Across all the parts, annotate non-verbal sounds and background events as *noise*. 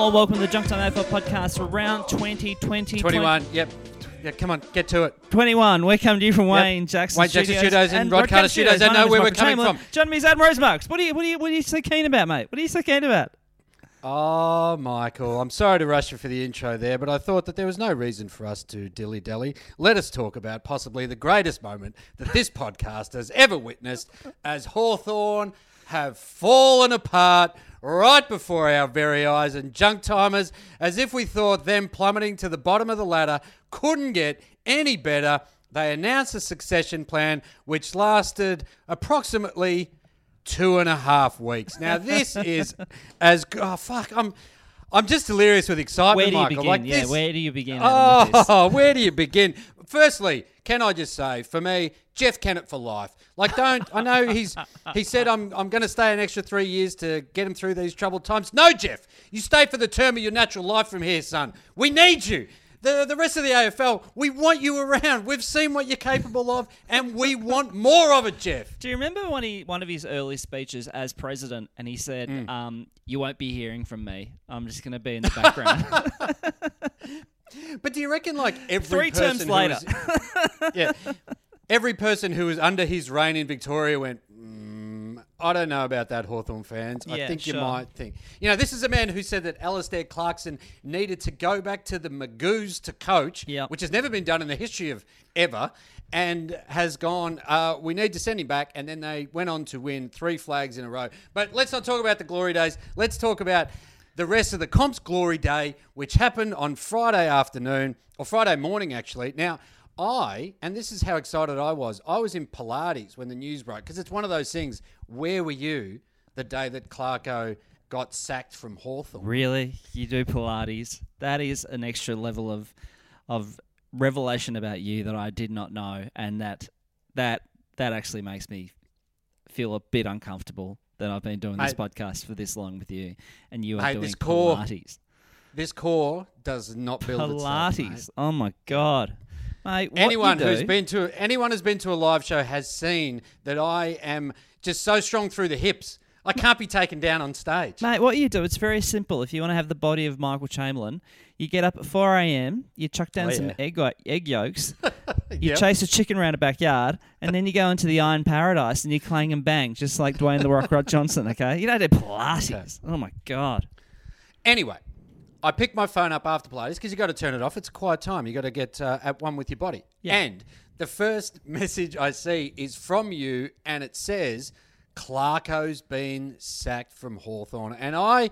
Hello, welcome to the Junk Time AFL podcast for round 2020. 21. Yep. Yeah, come on, get to it. 21. We're coming to you from Yep. Wayne Jackson Wayne Jackson Studios Studios and Rod Carter Studios. I know where we're coming Chamberlain. from. Joining me is Adam Rosemarks. What are you, what are you, what are you so keen about, mate? What are you so keen about? Oh, Michael, I'm sorry to rush you for the intro there, but I thought that there was no reason for us to dilly dally. Let us talk about possibly the greatest moment that this podcast has ever witnessed as Hawthorn have fallen apart right before our very eyes and junk timers as if we thought them plummeting to the bottom of the ladder couldn't get any better. They announced a succession plan which lasted approximately two and a half weeks. Now this *laughs* is as oh fuck I'm I'm just delirious with excitement, Where do you Michael. begin? Like yeah, this, where do you begin? Adam. Oh, *laughs* where do you begin? Firstly, can I just say, for me, Jeff Kennett for life. Like, don't I know he's he said I'm I'm going to stay an extra three years to get him through these troubled times. No, Jeff, you stay for the term of your natural life from here, son. We need you. The, the rest of the AFL, we want you around. We've seen what you're capable of, and we want more of it, Jeff. Do you remember when he, one of his early speeches as president and he said, Mm. um, You won't be hearing from me. I'm just going to be in the background. *laughs* But do you reckon, like *laughs* every Three terms later. was- *laughs* yeah, every person who was under his reign in Victoria went. Mm, I don't know about that, Hawthorn fans. I Yeah, think you sure. might think. You know, this is a man who said that Alastair Clarkson needed to go back to the Magoos to coach, Yep. which has never been done in the history of ever, and has gone, uh, we need to send him back. And then they went on to win three flags in a row. But let's not talk about the glory days. Let's talk about the rest of the Comps Glory Day, which happened on Friday afternoon, or Friday morning, actually. Now, I, and this is how excited I was, I was in Pilates when the news broke, because it's one of those things. Where were you the day that Clarko got sacked from Hawthorn? really? You do Pilates? That is an extra level of of revelation about you that I did not know, and that that that actually makes me feel a bit uncomfortable that I've been doing this Mate. podcast for this long with you, and you are Mate, doing this core- Pilates. This core does not build itself. Pilates. Oh my god, mate! What anyone you who's do- been to anyone who's been to a live show has seen that I am just so strong through the hips. I can't be taken down on stage. Mate, what you do, it's very simple. If you want to have the body of Michael Chamberlain, you get up at 4 a.m., you chuck down Oh, some yeah. egg, yolk- egg yolks, *laughs* you Yep. chase a chicken around a backyard, and then you go into the Iron Paradise and you clang and bang, just like Dwayne The Rock Rod Johnson, okay? You don't do Pilates. Oh, my God. Anyway, I picked my phone up after Pilates because you got to turn it off. It's a quiet time. You got to get uh, at one with your body. Yeah. And the first *laughs* message I see is from you, and it says Clarko's been sacked from Hawthorn, and I.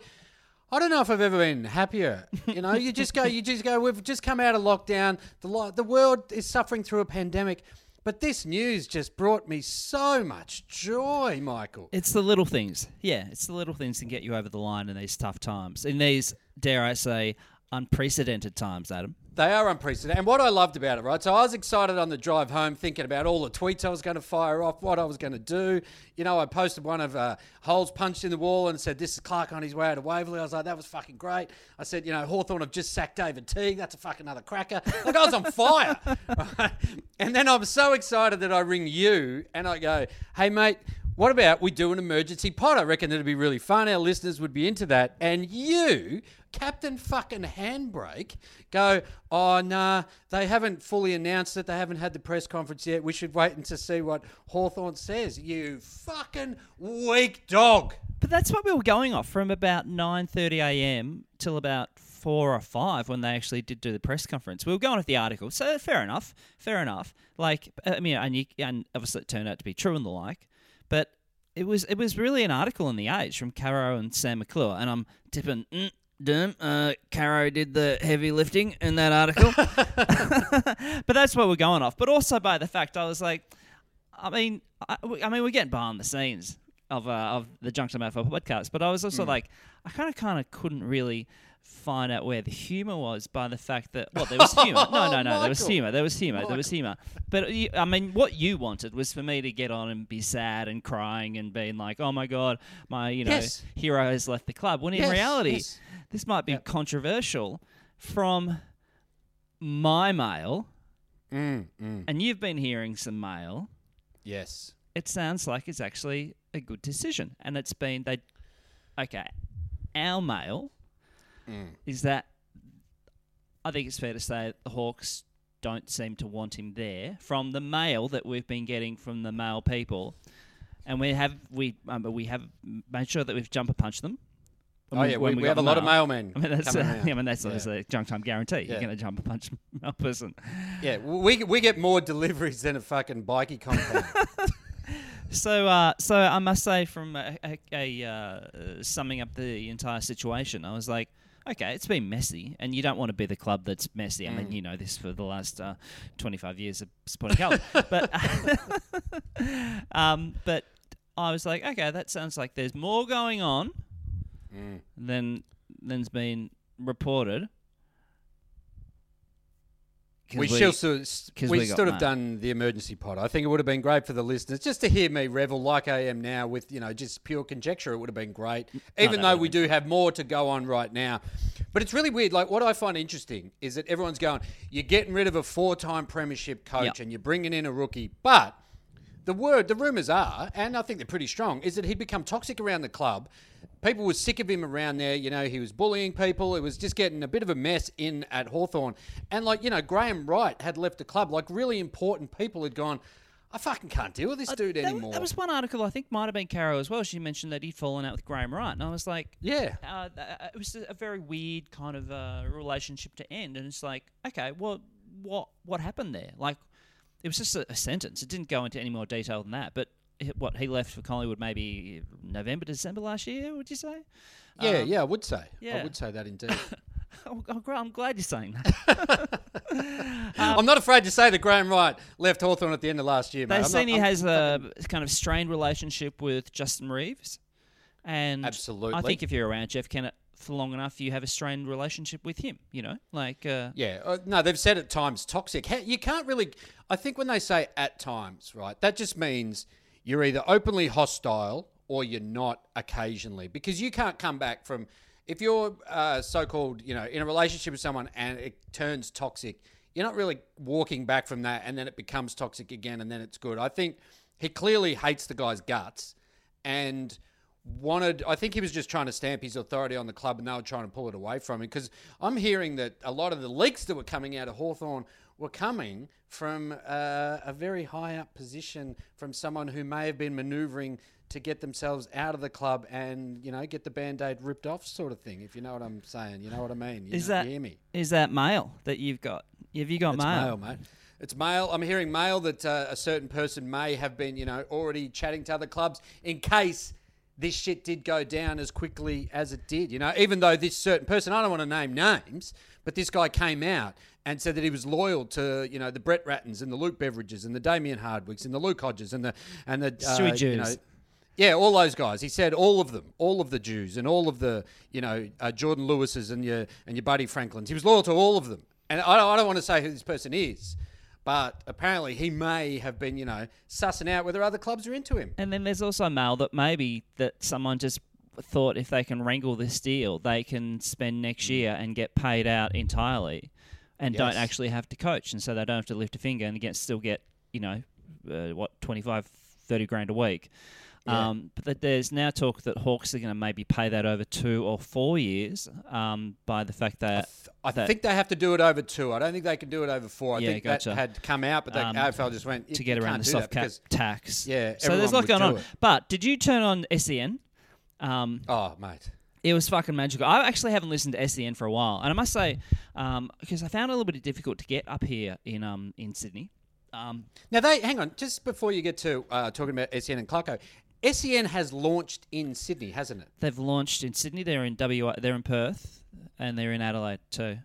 I don't know if I've ever been happier. You know, you just go, you just go. We've just come out of lockdown. The lo- the world is suffering through a pandemic, but this news just brought me so much joy, Michael. It's the little things. Yeah, it's the little things that get you over the line in these tough times. In these, dare I say, unprecedented times, Adam. They are unprecedented. And what I loved about it, right? So I was excited on the drive home, thinking about all the tweets I was going to fire off, what I was going to do. You know, I posted one of uh, holes punched in the wall and said, This is Clark on his way out of Waverley. I was like, That was fucking great. I said, You know, Hawthorn have just sacked David Teague. That's a fucking another cracker. Like, I was on fire. *laughs* And then I'm so excited that I ring you and I go, Hey, mate. What about we do an emergency pod? I reckon that'd be really fun. Our listeners would be into that. And you, Captain fucking Handbrake, go, oh, nah, they haven't fully announced it. They haven't had the press conference yet. We should wait and to see what Hawthorn says. You fucking weak dog. But that's what we were going off from about 9:30 a.m. till about four or five when they actually did do the press conference. We were going off the article, so fair enough, fair enough. Like I mean, and, you, and obviously it turned out to be true and the like, but it was it was really an article in the Age from Caro and Sam McClure, and I'm tipping. Mm, Derm, uh, Caro did the heavy lifting in that article. *laughs* but that's what we're going off. But also by the fact I was like, I mean, I, I mean, we're getting behind the scenes of uh, of the Junk Time AFL podcast, but I was also like, I kind of kind of couldn't really find out where the humor was by the fact that well there was humor no no no there was *laughs* humor there was humor there was humor but i mean what you wanted was for me to get on and be sad and crying and being like oh my god my you know Yes. hero has left the club when in reality yes. This might be Yep. controversial from my mail Mm, mm. and you've been hearing some mail Yes. it sounds like it's actually a good decision. And it's been they okay. Our mail Mm. is that I think it's fair to say the Hawks don't seem to want him there from the mail that we've been getting from the mail people. And we have we um, we have made sure that we've jumper punched them. Oh yeah, we, when we, have a the lot of mailmen. I mean that's uh, yeah, I mean that's Yeah. a junk time guarantee. You're going to jump a punch *laughs* mail person. Yeah, we we get more deliveries than a fucking bikey compound. *laughs* *laughs* So, uh, so I must say, from a, a, a uh, summing up the entire situation, I was like, okay, it's been messy, and you don't want to be the club that's messy. I Mm. mean, you know this for the last uh, 25 years of supporting Carlton, but um, but I was like, okay, that sounds like there's more going on Mm. than than's been reported. We, should s- 'cause we we should have done the emergency pod. I think it would have been great for the listeners just to hear me revel like I am now with you know just pure conjecture. It would have been great, even no, though we do have more to go on right now. But it's really weird. Like what I find interesting is that everyone's going, you're getting rid of a four-time premiership coach Yep. and you're bringing in a rookie, but. The word, the rumours are, and I think they're pretty strong, is that he'd become toxic around the club. People were sick of him around there. You know, he was bullying people. It was just getting a bit of a mess in at Hawthorn. And, like, you know, Graham Wright had left the club. Like, really important people had gone, I fucking can't deal with this dude That- anymore. That was one article I think might have been Caro as well. She mentioned that he'd fallen out with Graham Wright, and I was like, yeah. uh, uh, it was a very weird kind of uh, relationship to end, and it's like, okay, well, what what happened there? Like, it was just a, a sentence. It didn't go into any more detail than that. But what he left for Collingwood maybe November, December last year? Would you say? Yeah, Um, yeah, I would say. I would say that indeed. *laughs* Oh, oh, I'm glad you're saying that. *laughs* *laughs* I'm not afraid to say that Graham Wright left Hawthorn at the end of last year. They've seen he I'm has a kind of strained relationship with Justin Reeves, and absolutely, I think if you're around Jeff Kennett for long enough, you have a strained relationship with him. You know, like uh, Yeah, uh, no, they've said at times toxic. You can't really. I think when they say at times, right, that just means you're either openly hostile or you're not occasionally, because you can't come back from if you're uh, so-called, you know, in a relationship with someone and it turns toxic. You're not really walking back from that, and then it becomes toxic again, and then it's good. I think he clearly hates the guy's guts, and wanted I think he was just trying to stamp his authority on the club and they were trying to pull it away from him because I'm hearing that a lot of the leaks that were coming out of Hawthorn were coming from uh, a very high up position from someone who may have been maneuvering to get themselves out of the club and you know get the band-aid ripped off sort of thing if you know what I'm saying you know what I mean you is know, that you hear me is that mail that you've got? Have you got it's mail? mail, mate. It's mail. I'm hearing mail that uh, a certain person may have been, you know, already chatting to other clubs in case this shit did go down as quickly as it did. You know, even though this certain person, I don't want to name names, but this guy came out and said that he was loyal to, you know, the Brett Rattens and the Luke Beveridges and the Damien Hardwicks and the Luke Hodges and the and the uh, Stewie you know, yeah, all those guys. He said all of them, all of the Dews, and all of the you know uh, Jordan Lewis's and your and your Buddy Franklin's. He was loyal to all of them. And I don't, I don't want to say who this person is, but apparently he may have been you know sussing out whether other clubs are into him. And then there's also mail that maybe that someone just thought if they can wrangle this deal, they can spend next year and get paid out entirely, and don't Mm. Actually have to coach, and so they don't have to lift a finger and get still get you know uh, what 25, 30 grand a week. Yeah. Um, but there's now talk that Hawks are going to maybe pay that over two or four years um, by the fact that I that- think they have to do it over two. I don't think they can do it over four. I Yeah, think gotcha. that had come out, but the Um, AFL just went to get around the soft cap tax. Yeah, so there's a lot going on. it. But did you turn on SEN? Um, Oh, mate. It was fucking magical. I actually haven't listened to SEN for a while, and I must say, because I found it a little bit difficult to get up here in um in Sydney. Um, Now they hang on just before you get to uh, talking about SEN and Clarko. SEN has launched in Sydney, hasn't it? They've launched in Sydney. They're in WA. They're in Perth, and they're in Adelaide too.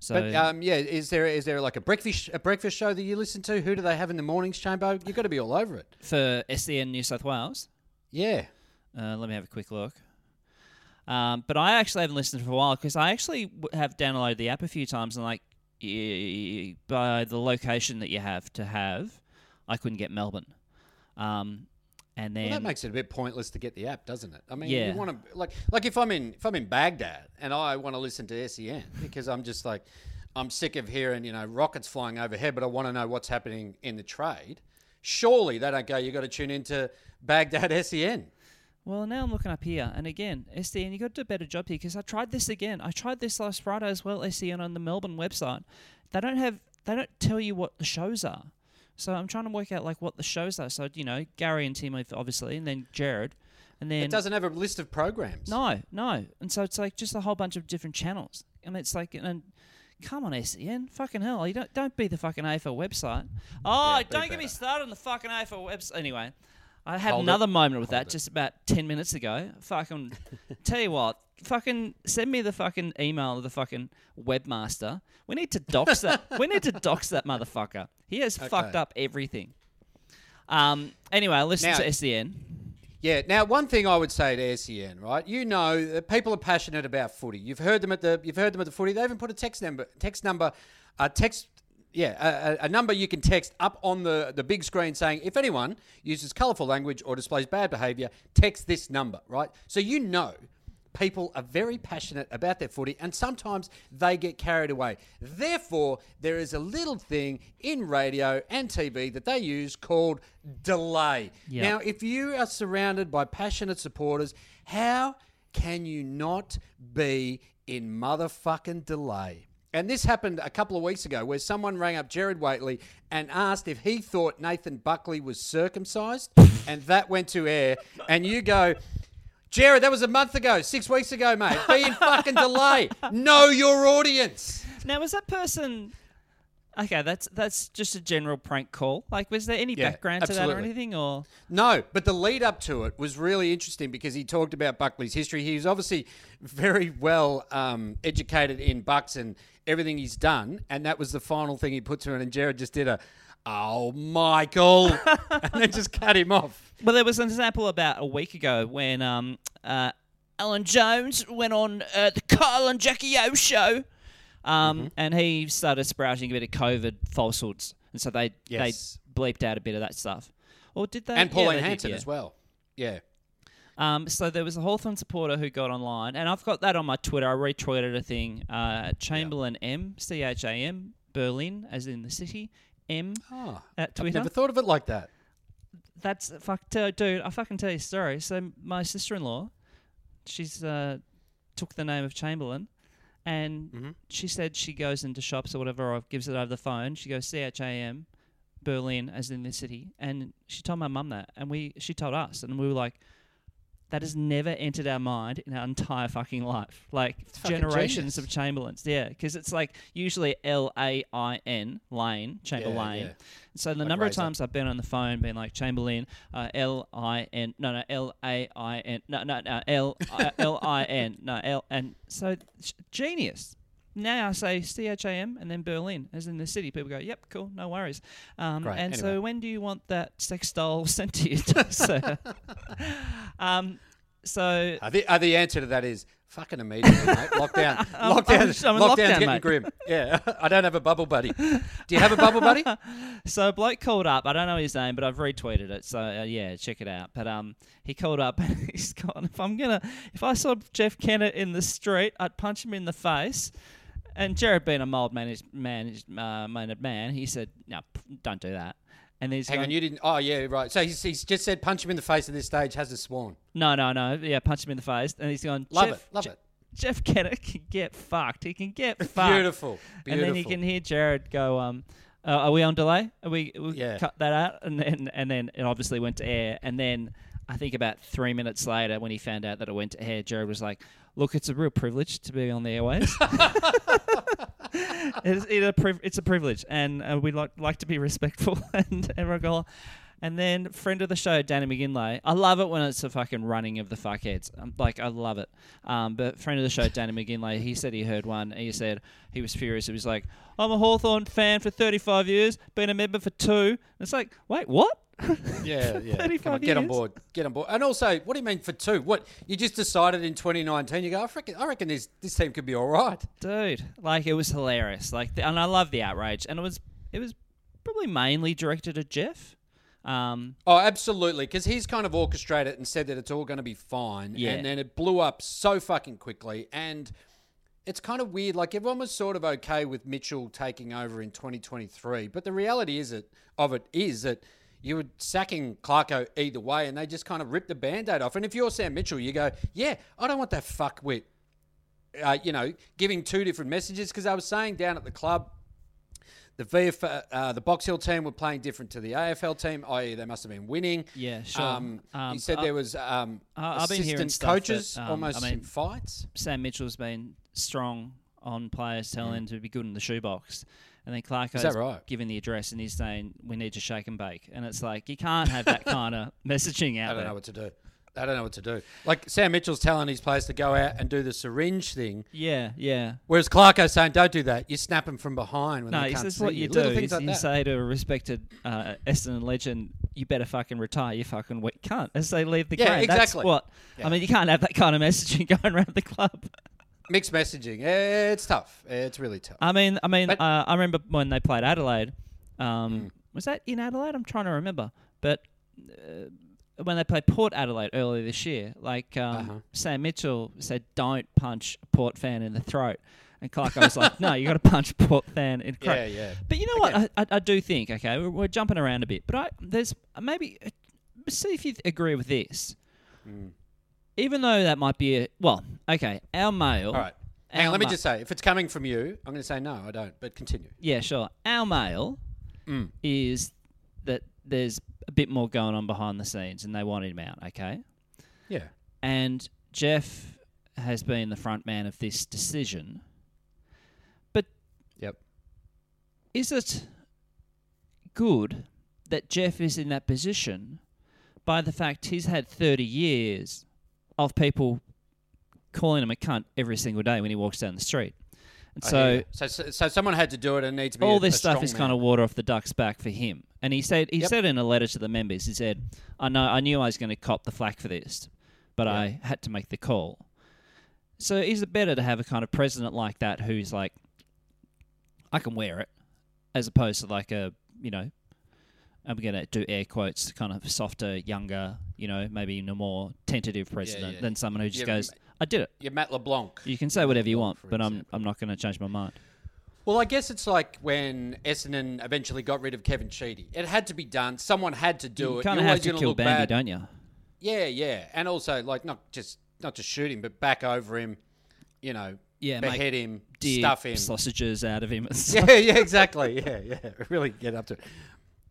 So But um, yeah, is there is there like a breakfast a breakfast show that you listen to? Who do they have in the mornings, Chamber? You've got to be all over it. for SEN New South Wales, Yeah. uh, let me have a quick look. Um, but I actually haven't listened for a while because I actually have downloaded the app a few times and like by the location that you have to have, I couldn't get Melbourne. Um, and then Well, that makes it a bit pointless to get the app, doesn't it? I mean, Yeah. you want to like like if I'm in if I'm in Baghdad and I want to listen to SEN because I'm just like I'm sick of hearing you know rockets flying overhead, but I want to know what's happening in the trade. Surely they don't go. You got to tune into Baghdad SEN. Well, now I'm looking up here, and again, SEN, you got to do a better job here because I tried this again. I tried this last Friday as well, SEN on the Melbourne website. They don't have, they don't tell you what the shows are. So I'm trying to work out like what the shows are. So you know, Gary and Tim obviously, and then Gerard, and then It doesn't have a list of programs. no, no, and so it's like just a whole bunch of different channels, and it's like and. Come on, SEN. Fucking hell. You don't don't be the fucking AFL website. Oh, Yeah, don't get me started on the fucking AFL website. Anyway, I had Hold it. another moment with that it. just about 10 minutes ago. Fucking, *laughs* tell you what, fucking send me the fucking email of the fucking webmaster. We need to dox that. we need to dox that motherfucker. He has fucked up everything. Um. Anyway, I listened Now- to SEN. Yeah. Now, one thing I would say to SEN, right? You know, that people are passionate about footy. You've heard them at the you've heard them at the footy. They even put a text number, text number, uh, text. Yeah, a, a- number you can text up on the, the big screen saying, if anyone uses colourful language or displays bad behaviour, text this number, right? So you know people are very passionate about their footy and sometimes they get carried away. Therefore, there is a little thing in radio and TV that they use called delay. Yeah. Now, if you are surrounded by passionate supporters, how can you not be in motherfucking delay? And this happened a couple of weeks ago where someone rang up Gerard Whateley and asked if he thought Nathan Buckley was circumcised. and that went to air. And you go, Gerard, that was a month ago, six weeks ago, mate. Be in fucking delay. Know your audience. Now, was that person? Okay, that's that's just a general prank call. Like, was there any Yeah, background to that or anything? Or No, but the lead up to it was really interesting because he talked about Buckley's history. He was obviously very well um, educated in Bucks and everything he's done, and that was the final thing he put to it. And Gerard just did a, "Oh, Michael," *laughs* and then just cut him off. Well, there was an example about a week ago when um, uh, Alan Jones went on uh, the Kyle and Jackie O show, um, Mm-hmm. and he started sprouting a bit of COVID falsehoods, and so they Yes. they bleeped out a bit of that stuff. Or did they? And Yeah, Pauline did, Hanson yeah. as well. Yeah. Um, so there was a Hawthorn supporter who got online, and I've got that on my Twitter. I retweeted a thing. Uh, Chamberlain M C H A M Berlin, as in the city. M Oh, at I've never thought of it like that. That's fuck, t- dude. I fucking tell you a story. So my sister-in-law, she's uh, took the name of Chamberlain, and Mm-hmm. she said she goes into shops or whatever, or gives it over the phone. She goes C H A M, Berlin, as in the city, and she told my mum that, and we she told us, and we were like. That has never entered our mind in our entire fucking life. Like fucking generations genius. of Chamberlains, yeah, because it's like usually L A I N Lane Chamberlain. yeah. So the Like number of times I've been on the phone, being like Chamberlain, uh, L I N, no, no, L A I N, no, no, no, L I- L I N, no, L, and so genius. Now I say C H A M and then Berlin, as in the city. People go, "Yep, cool, no worries." Um, Great, and anyway. so, when do you want that sex doll sent to you, sir? um, so Uh, the, uh, the answer to that is fucking immediately, mate. *laughs* Lockdown. I'm- Lockdown. I'm in lockdown's lockdown, getting mate. grim. Yeah. *laughs* I don't have a bubble buddy. Do you have a bubble buddy? *laughs* So a bloke called up. I don't know his name, but I've retweeted it. So uh, yeah, check it out. But um, he called up and he's gone. If I'm gonna, if I saw Jeff Kennett in the street, I'd punch him in the face. And Gerard, being a mild managed managed uh, mannered man, he said, "No, p- don't do that." And he's Hang gone, on, you didn't. Oh, yeah, right. So he's, he's just said punch him in the face at this stage, hasn't sworn. no, no, no, yeah, punch him in the face. And he's gone, Love it. Love it. Jeff Kennett can get fucked. He can get *laughs* fucked. Beautiful. beautiful. And then you can hear Gerard go, um, uh, "Are we on delay? Are we, we Yeah. cut that out?" And then and then it obviously went to air. And then I think about three minutes later, when he found out that it went to air, Gerard was like, "Look, it's a real privilege to be on the airways. *laughs* it's, it a priv- it's a privilege, and uh, we like like to be respectful." *laughs* and everyone go. And then friend of the show, Danny McGinlay. I love it when it's a fucking running of the fuckheads. Um, like I love it. Um, but friend of the show, Danny McGinlay, he said he heard one. He said he was furious. He was like, "I'm a Hawthorn fan for 35 years, been a member for two. And it's like, wait, what? *laughs* Yeah, yeah. *laughs* Come 35 on, get on board. Get on board. And also, what do you mean for two? What you just decided in 2019? You go, I reckon, I reckon this this team could be all right. dude like it was hilarious like the, and i love the outrage and it was it was probably mainly directed at jeff um Oh, absolutely. Because he's kind of orchestrated and said that it's all going to be fine. Yeah. And then it blew up so fucking quickly. And it's kind of weird. Like everyone was sort of okay with Mitchell taking over in 2023. But the reality is it, of it is that you were sacking Clarko either way and they just kind of ripped the band aid off. And if you're Sam Mitchell, you go, yeah, I don't want that fuck with, uh, you know, giving two different messages. Because I was saying down at the club, the VF, uh, the Box Hill team were playing different to the AFL team, i.e., they must have been winning. Yeah, sure. Um, Um, he said there was um, I've assistant coaches that, um, almost I mean- in fights. sam mitchell's been strong on players telling Mm. him to be good in the shoebox and then clark Is that right? giving the address and he's saying we need to shake and bake and it's like you can't have that *laughs* kind of messaging out I don't there know what to do. I don't know what to do. Like Sam Mitchell's telling his players to go out and do the syringe thing, yeah yeah whereas Clarko's saying, "Don't do that. You snap them from behind when no, they can't says see what you." you Little do things is like you that. say to a respected uh, Essendon legend, you better fucking retire, you fucking weak cunt, as they leave the Yeah, ground. That's exactly. what, Yeah. I mean, you can't have that kind of messaging *laughs* going around the club. Mixed messaging. Eh, It's tough. It's really tough. I mean, I mean, But- uh, I remember when they played Adelaide. Um, Mm. Was that in Adelaide? I'm trying to remember. But uh, when they played Port Adelaide earlier this year, like um, Uh-huh. Sam Mitchell said, "Don't punch a Port fan in the throat," and Clarko was like, *laughs* "No, you got to punch Port fan in the throat." yeah, yeah. But you know what? I, I, I do think okay, we're, we're jumping around a bit, but I there's maybe see if you agree with this. Mm. Even though that might be a well, okay, our mail. All right. Hang on, let me ma- just say, if it's coming from you, I'm going to say no, I don't. But continue. Yeah, sure. Our mail Mm. is that there's a bit more going on behind the scenes, and they want him out. Okay, Yeah. and Jeff has been the front man of this decision. But Yep. is it good that Jeff is in that position by the fact he's had 30 years of people calling him a cunt every single day when he walks down the street? And so so, so, so someone had to do it, and it needs to be all a- this a stuff is man. kind of water off the duck's back for him. And he said he Yep. said in a letter to the members, he said, "I know I knew I was going to cop the flack for this, but Yeah. I had to make the call." So is it better to have a kind of president like that who's like, "I can wear it," as opposed to like a you know, I'm going to do air quotes, kind of softer, younger, you know, maybe a more tentative president yeah. than someone who just goes, "I did it." You're Matt LeBlanc. You can say whatever you want, but I'm. I'm not going to change my mind. Well, I guess it's like when Essendon eventually got rid of Kevin Sheedy. It had to be done. Someone had to do You it. You kind of have to kill Bambi, bad. don't you? Yeah, yeah, and also like not just not just shoot him, but back over him. You know, Yeah, behead him, deer stuff him. sausages out of him. *laughs* Yeah, yeah, exactly. Yeah, yeah. *laughs* Really get up to it.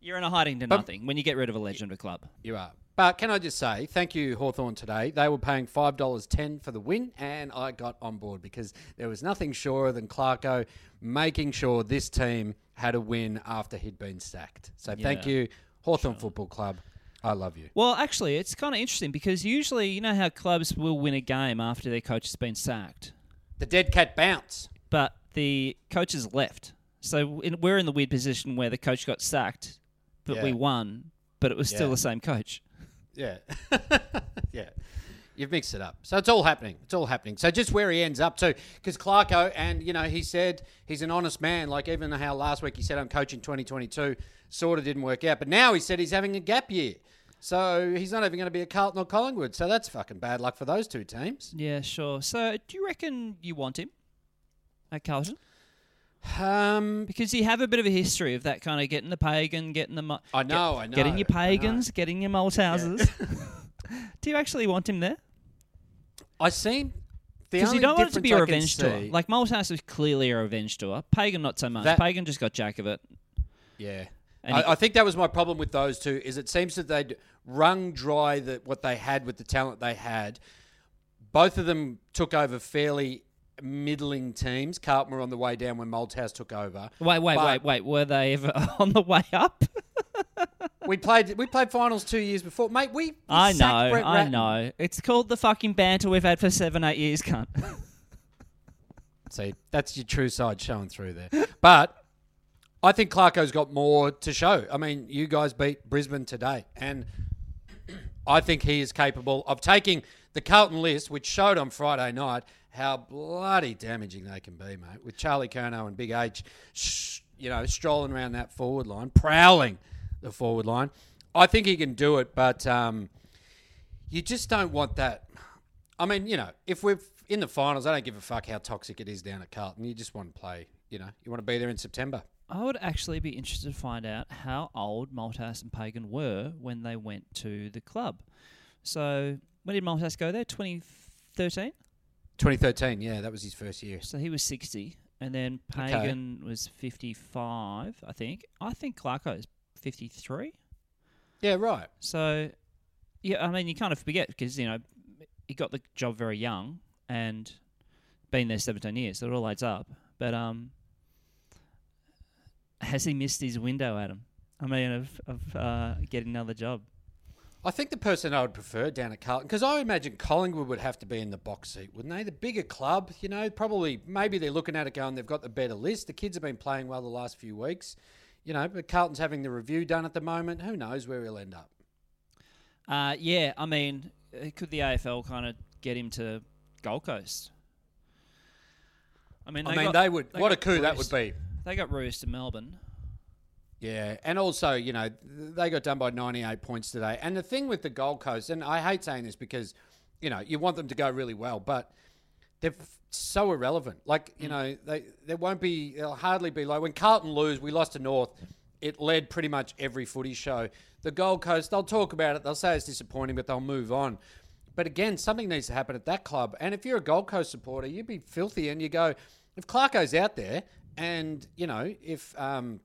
You're in a hiding to But- nothing when you get rid of a legend of a club. You are. But can I just say, thank you, Hawthorn today. They were paying $5.10 for the win, and I got on board because there was nothing surer than Clarko making sure this team had a win after he'd been sacked. So thank Yeah, you, Hawthorn Football Club. I love you. Well, actually, it's kind of interesting because usually, you know how clubs will win a game after their coach has been sacked, The dead cat bounce. but the coach has left. So in, we're in the weird position where the coach got sacked, but Yeah. we won, but it was still the same coach. Yeah. *laughs* yeah. You've mixed it up. So it's all happening. It's all happening. So just where he ends up too. Because Clarko, and, you know, he said he's an honest man. Like even how last week he said I'm coaching 2022, sort of didn't work out. But now he said he's having a gap year. So he's not even going to be a Carlton or Collingwood. So that's fucking bad luck for those two teams. Yeah, sure. So do you reckon you want him at Carlton? Um, Because you have a bit of a history of that kind of getting the pagan, getting the mu- I know, I know. getting your pagans, getting your Malthouses. *laughs* do you actually want him there? I seen Because you don't want it to be a difference I can revenge tour. see- Like Malthouse was clearly a revenge tour. Pagan not so much. That- Pagan just got jack of it. Yeah. And I, I think that was my problem with those two. Is it seems that they'd wrung dry the, what they had with the talent they had. Both of them took over fairly middling teams. Carlton were on the way down when Malthouse took over. Wait, wait, wait, wait. Were they ever *laughs* on the way up? we played we played finals two years before, mate. We, we I know, Brett I know. It's called the fucking banter we've had for seven, eight years, cunt. *laughs* See, that's your true side showing through there. But I think Clarko's got more to show. I mean, you guys beat Brisbane today, and *clears throat* I think he is capable of taking the Carlton list, which showed on Friday night how bloody damaging they can be, mate. With Charlie Curnow and Big H, sh- you know, strolling around that forward line, prowling the forward line. I think he can do it, but um, you just don't want that. I mean, you know, if we're in the finals, I don't give a fuck how toxic it is down at Carlton. You just want to play, you know, you want to be there in September. I would actually be interested to find out how old Malthouse and Pagan were when they went to the club. So when did Malthouse go there? 2013? 2013, yeah, that was his first year. So he was 60. And then Okay. Pagan was 55, I think. I think Clarko is 53. Yeah, right. So, yeah, I mean, you kind of forget because, you know, he got the job very young and been there 17 years, so it all adds up. But um, has he missed his window, Adam? I mean, of, of uh, getting another job. I think the person I would prefer down at Carlton, because I imagine Collingwood would have to be in the box seat, wouldn't they? The bigger club, you know, probably, maybe they're looking at it going, they've got the better list. The kids have been playing well the last few weeks, you know, but Carlton's having the review done at the moment. Who knows where he'll end up? Uh, yeah, I mean, uh, could the AFL kind of get him to Gold Coast? I mean, I they mean, got- they would, what a coup that would be. They got Roos to Melbourne. Yeah, and also, you know, they got done by 98 points today. And the thing with the Gold Coast, and I hate saying this because, you know, you want them to go really well, but they're f- so irrelevant. Like, you know, they there won't be, they'll hardly be like when Carlton lose, we lost to North. It led pretty much every footy show. The Gold Coast, they'll talk about it. They'll say it's disappointing, but they'll move on. But again, something needs to happen at that club. And if you're a Gold Coast supporter, you'd be filthy and you go, if Clarko's out there and, you know, if um,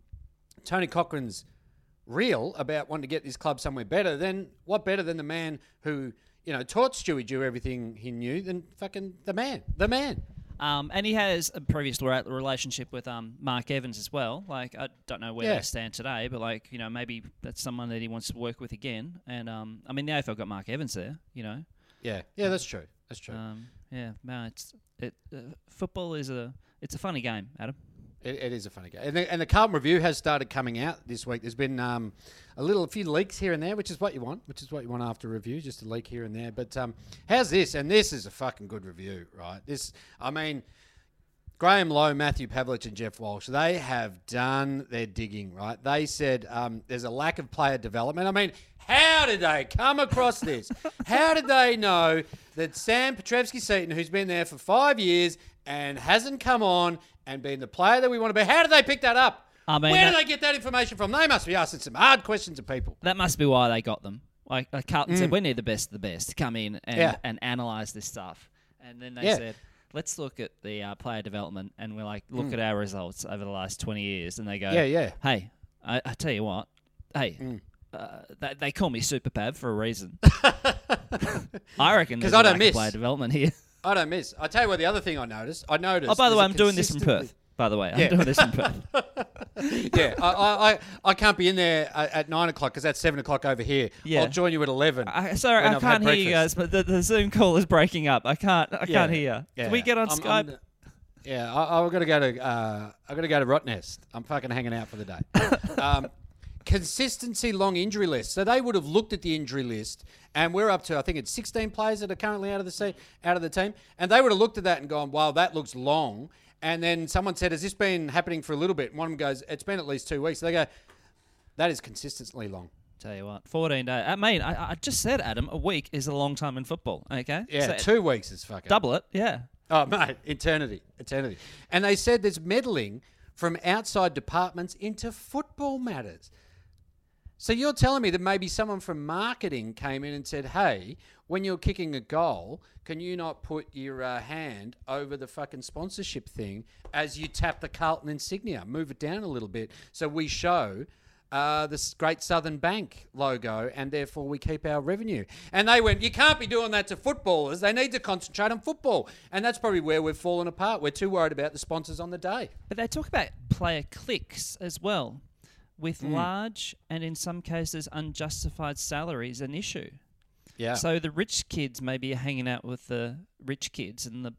Tony Cochrane's real about wanting to get this club somewhere better, then what better than the man who, you know, taught Stewie Dew everything he knew than fucking the man, the man. Um, and he has a previous relationship with um, Mark Evans as well. Like, I don't know where Yeah. they stand today, but like, you know, maybe that's someone that he wants to work with again. And um, I mean, the AFL got Mark Evans there. You know, Yeah, yeah, that's true. That's true. um, yeah, no, it's it. Uh, football is a it's a funny game, Adam. It, it is a funny game. And the, and the Carlton Review has started coming out this week. There's been um, a little, a few leaks here and there, which is what you want, which is what you want after a review, just a leak here and there. But um, how's this? And this is a fucking good review, right? This, I mean, Graham Lowe, Matthew Pavlich, and Jeff Walsh, they have done their digging, right? They said um, there's a lack of player development. I mean, how did they come across this? *laughs* how did they know that Sam Petrevski-Seton, who's been there for five years and hasn't come on and being the player that we want to be, how did they pick that up? I mean, Where that- do they get that information from? They must be asking some hard questions of people. That must be why they got them. Like, like Carlton said, we need the best of the best to come in and, Mm. Yeah. and analyze this stuff. And then they Yeah. said, let's look at the uh, player development and we're like, look at our results over the last 20 years. And they go, Mm. Yeah, yeah. hey, I, I tell you what, hey, Mm. uh, they, they call me Super Pav for a reason. *laughs* *laughs* I reckon *laughs* because I don't miss. player development here. I don't miss. I tell you what, the other thing I noticed, I noticed. Oh, by the way, I'm doing this from Perth. By the way, I'm Yeah. doing this from Perth. *laughs* yeah, I, I, I, can't be in there at, at nine o'clock because that's seven o'clock over here. Yeah. I'll join you at eleven. I, sorry, I I've can't hear you guys, but the, the Zoom call is breaking up. I can't. I Yeah, can't hear. yeah. Can we get on I'm- Skype? I'm- yeah, I, I've got to go to. Uh, I've got to go to Rottnest. I'm fucking hanging out for the day. *laughs* um, consistency long injury list. So they would have looked at the injury list, and we're up to I think it's 16 players that are currently out of the se- out of the team, and they would have looked at that and gone, "Wow, that looks long." And then someone said, "Has this been happening for a little bit?" And one of them goes, "It's been at least two weeks." They go, "That is consistently long." Tell you what, 14 days. Uh, I mean, I, I just said, Adam, a week is a long time in football. Okay, Yeah, So two weeks is fucking double it. Yeah. Oh, mate, eternity, eternity. And they said there's meddling from outside departments into football matters. So you're telling me that maybe someone from marketing came in and said, "Hey, when you're kicking a goal, can you not put your uh, hand over the fucking sponsorship thing as you tap the Carlton insignia? Move it down a little bit so we show." Uh, this Great Southern Bank logo, and therefore we keep our revenue. And they went, You can't be doing that to footballers. They need to concentrate on football. And that's probably where we've fallen apart. We're too worried about the sponsors on the day. But they talk about player clicks as well. With hmm. large and in some cases unjustified salaries an issue. Yeah. So the rich kids maybe are hanging out with the rich kids, and the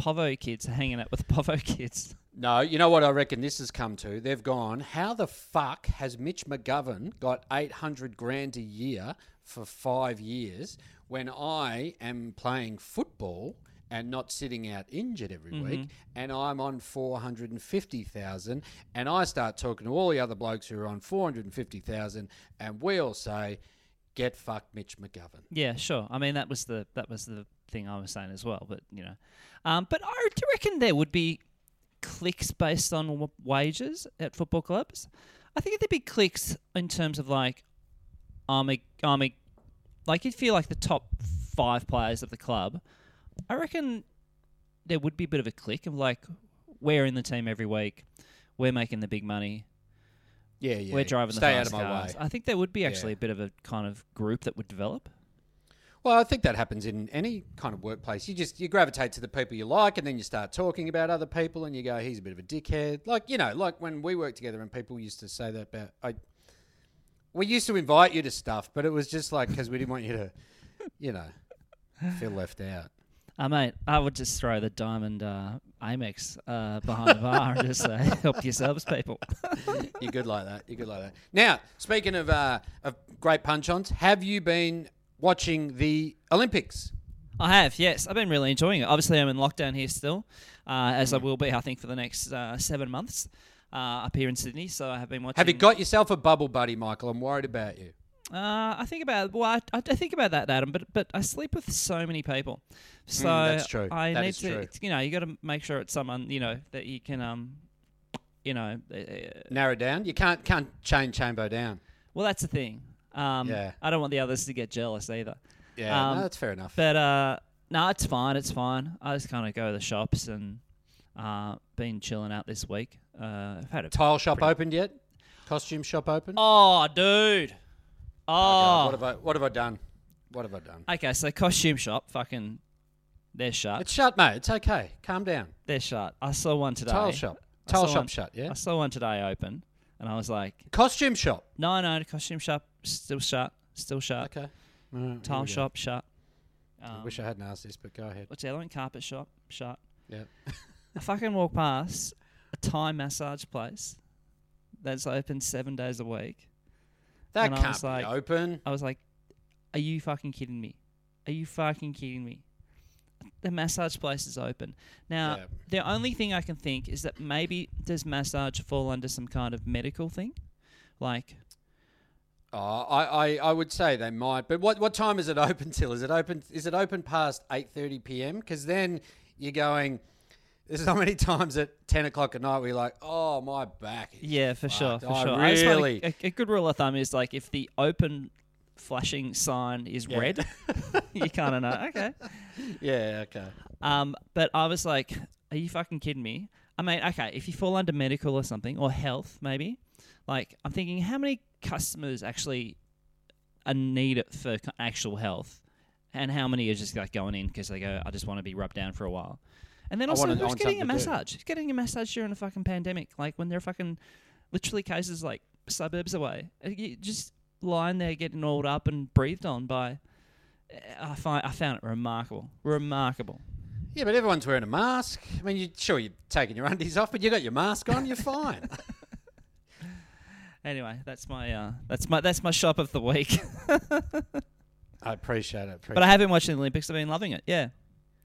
povo kids are hanging out with the *laughs* povo kids. No, you know what I reckon this has come to? They've gone, how the fuck has Mitch McGovern got 800 grand a year for five years when I am playing football and not sitting out injured every week and I'm on 450,000 and I start talking to all the other blokes who are on 450,000 and we all say, get fucked Mitch McGovern. Yeah, sure. I mean that was the that was the thing I was saying as well. But you know, um, but I do reckon there would be clicks based on w- wages at football clubs. I think there'd be clicks in terms of like, I'm a, I'm a, like if you're like the top five players of the club, I reckon there would be a bit of a click of like, we're in the team every week, we're making the big money, Yeah, yeah. we're driving the Stay out of my cars. way. I think there would be Yeah. actually a bit of a kind of group that would develop. Well, I think that happens in any kind of workplace. You just you gravitate to the people you like, and then you start talking about other people, and you go, "He's a bit of a dickhead." Like you know, like when we worked together, and people used to say that about. I, we used to invite you to stuff, but it was just like because we didn't want you to, you know, feel left out. Uh, mate, I would just throw the diamond uh, Amex uh, behind the bar and just say, *laughs* help yourselves, people. *laughs* You're good like that. You're good like that. Now, speaking of uh, of great punch-ons, have you been watching the Olympics? I have, yes. I've been really enjoying it. Obviously, I'm in lockdown here still, uh, as Mm. I will be, I think, for the next uh, seven months uh, up here in Sydney. So I have been watching. Have you got yourself a bubble buddy, Michael? I'm worried about you. Uh, I think about well, I, I I think about that, Adam. But but I sleep with so many people, so Mm, that's true. I That need is to. true. You know, you got to make sure it's someone you know that you can um, you know, uh, Narrow down. You can't can't chain Chambo down. well that's the thing. Um, Yeah. I don't want the others to get jealous either. Yeah, Um, no, that's fair enough. But uh, no, it's fine. It's fine. I just kind of go to the shops and uh, been chilling out this week. Uh, I've had a Tile shop opened yet? Costume shop open? oh, dude. God, Oh, what have I what have I done? What have I done? okay. So costume shop, fucking, they're shut. It's shut, mate. It's okay. Calm down. they're shut. I saw one today. Tile shop. I Tile saw shop one- shut, yeah? I saw one today open, and I was like, Costume shop. no, no, the costume shop still shut, still shut. Okay. All right, here Tile we go. shop shut. I Um, wish I hadn't asked this, but go ahead. What's the other one? Carpet shop shut. Yeah. I fucking walk past a Thai massage place that's open seven days a week. That And I can't was be like- open. I was like, "Are you fucking kidding me? Are you fucking kidding me?" The massage place is open now. Yeah. The only thing I can think is that maybe does massage fall under some kind of medical thing, like Oh, I, I, I would say they might, but what, what time is it open till? Is it open? Is it open past eight thirty p.m.? Because then you're going. There's so many *laughs* times at ten o'clock at night where you're like, oh my back. is yeah, for sure, for I sure. I just find really. a, a, a good rule of thumb is like if the open flashing sign is Yeah. red, *laughs* *laughs* you kind of know. Okay. yeah. Okay. Um, but I was like, are you fucking kidding me? I mean, okay, if you fall under medical or something, or health maybe, like I'm thinking, how many customers actually are need it for co- actual health, and how many are just like going in because they go, I just want to be rubbed down for a while, and then also who's getting a something to do. massage? Who's getting a massage during a fucking pandemic? Like when there are fucking literally cases like suburbs away, Uh, you just lying there getting oiled up and breathed on by. I find I found it remarkable, remarkable. Yeah, but everyone's wearing a mask. I mean, you sure you're taking your *laughs* undies off, but you got your mask on. You're fine. *laughs* *laughs* Anyway, that's my uh, that's my that's my shop of the week. I appreciate it. but I have been watching the Olympics. I've been loving it. Yeah.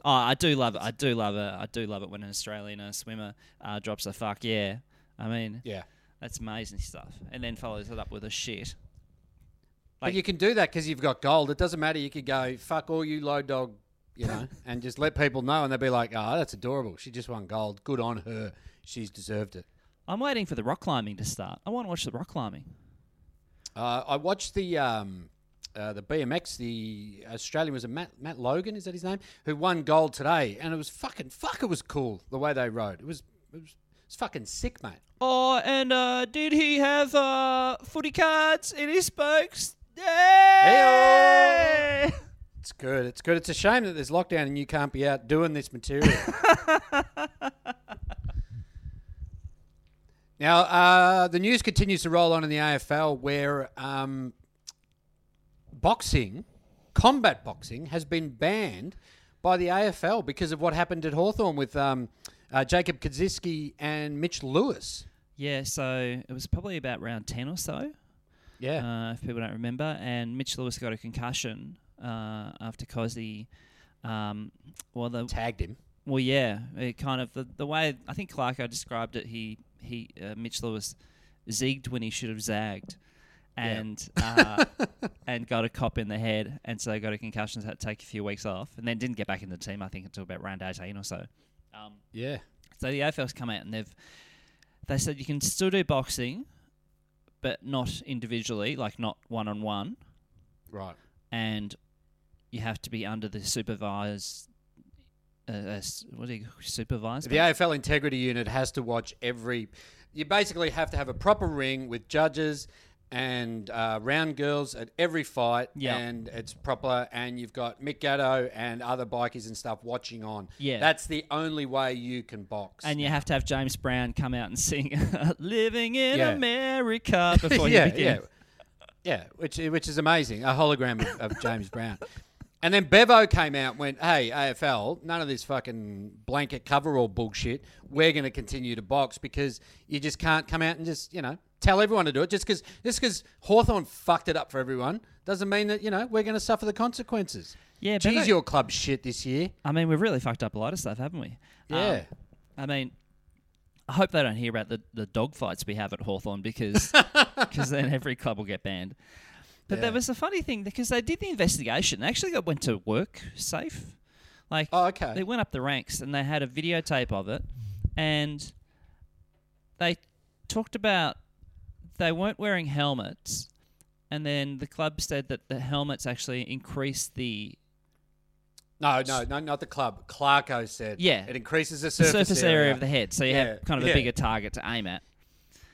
Oh, I do love it. I do love it. I do love it when an Australian swimmer uh, drops a fuck. Yeah. I mean, yeah. that's amazing stuff. And then follows it up with a shit. But you can do that because you've got gold. It doesn't matter. You could go fuck all you low dog, you know, *laughs* and just let people know, and they'll be like, "Oh, that's adorable. She just won gold. Good on her. She's deserved it." I'm waiting for the rock climbing to start. I want to watch the rock climbing. Uh, I watched the um, uh, the BMX. The Australian was a Matt Matt Logan. Is that his name? Who won gold today? And it was fucking fuck. It was cool the way they rode. It was it was, it's fucking sick, mate. Oh, and uh, did he have uh, footy cards in his spokes? Yeah. It's good. It's good. It's a shame that there's lockdown and you can't be out doing this material. *laughs* Now, uh, the news continues to roll on in the AFL where um, boxing, combat boxing, has been banned by the AFL because of what happened at Hawthorn with um, uh, Jacob Koschitzke and Mitch Lewis. Yeah, so it was probably about round 10 or so, Yeah. uh, if people don't remember. And Mitch Lewis got a concussion uh, after Cosy. Um, well, the Tagged him. well, yeah, it kind of the, the way I think Clarko described it. He he uh, Mitch Lewis zigged when he should have zagged, and *laughs* uh, and got a cop in the head, and so they got a concussion. So had to take a few weeks off, and then didn't get back in the team. I think until about round eighteen or so. Um, Yeah. so the AFL's come out and they've they said you can still do boxing, but not individually, like not one on one, Right. and you have to be under the supervised. Uh, uh, what do you supervised? The AFL integrity unit has to watch every. You basically have to have a proper ring with judges and uh, round girls at every fight, Yeah. and it's proper. And you've got Mick Gatto and other bikies and stuff watching on. Yeah. that's the only way you can box. and you have to have James Brown come out and sing *laughs* "Living in Yeah. America" *laughs* before you begin. yeah, yeah, which which is amazing. A hologram of, of James Brown. And then Bevo came out and went, "Hey, AFL, none of this fucking blanket coverall bullshit. We're going to continue to box because you just can't come out and just you know tell everyone to do it. Just because just because Hawthorn fucked it up for everyone doesn't mean that you know we're going to suffer the consequences. Yeah, Geez, Bevo- your club shit this year. I mean, we've really fucked up a lot of stuff, haven't we? Um, Yeah. I mean, I hope they don't hear about the, the dog fights we have at Hawthorn because *laughs* *laughs* cause then every club will get banned. But Yeah. there was a funny thing because they did the investigation. They actually got went to work safe. Like, Oh, okay. they went up the ranks and they had a videotape of it, and they talked about they weren't wearing helmets, and then the club said that the helmets actually increased the No, no, no, not the club. Clarko said, Yeah. it increases the the surface, surface, area. of the head, so you Yeah, have kind of yeah. a bigger target to aim at.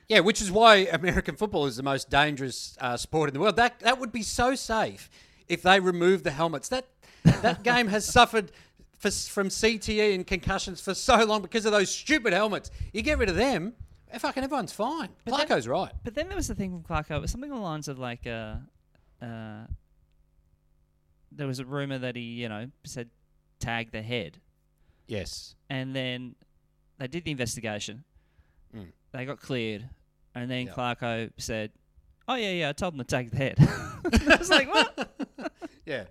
Yeah, which is why American football is the most dangerous uh, sport in the world. That that would be so safe if they removed the helmets. That that *laughs* game has suffered for, from CTE and concussions for so long because of those stupid helmets. You get rid of them, and fucking everyone's fine. then- Clarko's right. But then there was the thing from Clarko. It was something along the lines of like, uh, uh, there was a rumor that he, you know, said tag the head, Yes. and then they did the investigation. Mm. They got cleared, and then Yeah. Clarko said, "Oh yeah, yeah, I told him to take the head." *laughs* I was like, "What?" *laughs* Yeah.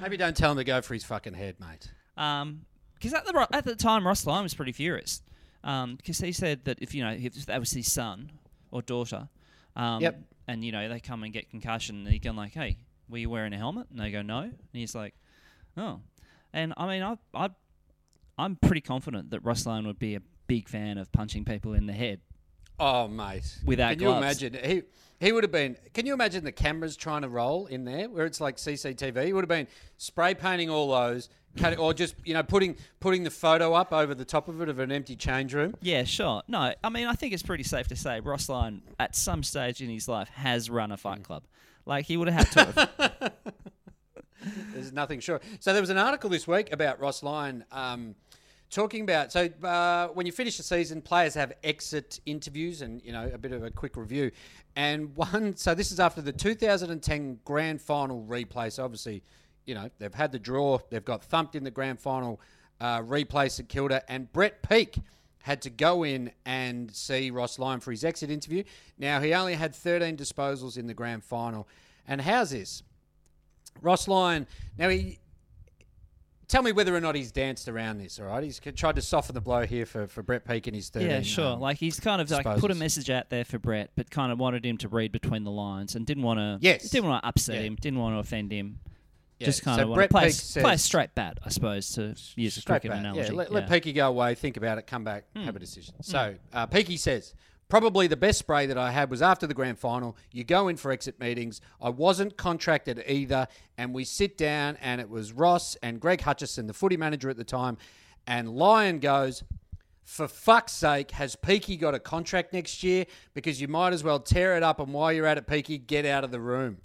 Maybe don't tell him to go for his fucking head, mate. Um, because at the at the time, Ross Lyon was pretty furious. Um, because he said that if you know if that was his son or daughter, um, Yep. and you know they come and get concussion, and he going like, "Hey, were you wearing a helmet?" And they go, "No," and he's like, "Oh," and I mean, I I I'm pretty confident that Ross Lyon would be a big fan of punching people in the head. Oh, mate. Without Can gloves. you imagine? He he would have been. Can you imagine the cameras trying to roll in there where it's like CCTV? He would have been spray painting all those, cutting, or just you know putting putting the photo up over the top of it of an empty change room. Yeah, sure. No, I mean, I think it's pretty safe to say Ross Lyon, at some stage in his life, has run a fight club. Like he would have had to have. *laughs* There's nothing sure. So there was an article this week about Ross Lyon um, talking about. So uh, when you finish the season, players have exit interviews and you know a bit of a quick review. And *laughs* one, so this is after the 2010 Grand Final replay. So obviously, you know they've had the draw. They've got thumped in the Grand Final uh, replay St Kilda, and Brett Peake had to go in and see Ross Lyon for his exit interview. Now he only had 13 disposals in the Grand Final. And how's this? Ross Lyon. Now he. Tell me whether or not he's danced around this. All right, he's tried to soften the blow here for, for Brett Peake and his third. Yeah, sure. like he's kind of like put a message out there for Brett, but kind of wanted him to read between the lines and didn't want to. Yes. Didn't want to upset Yeah. him. Didn't want to offend him. Yeah, Just kind so of want Brett to play, Peake s- play a straight bat, I suppose, to use a cricket back. analogy. Yeah, let, let Yeah. Peaky go away, think about it, come back, Hmm. have a decision. So uh, Peaky says, probably the best spray that I had was after the grand final. You go in for exit meetings. I wasn't contracted either, and we sit down, and it was Ross and Greg Hutchison, the footy manager at the time, and Lyon goes. For fuck's sake, has Peaky got a contract next year? Because you might as well tear it up, and while you're at it, Peaky, get out of the room.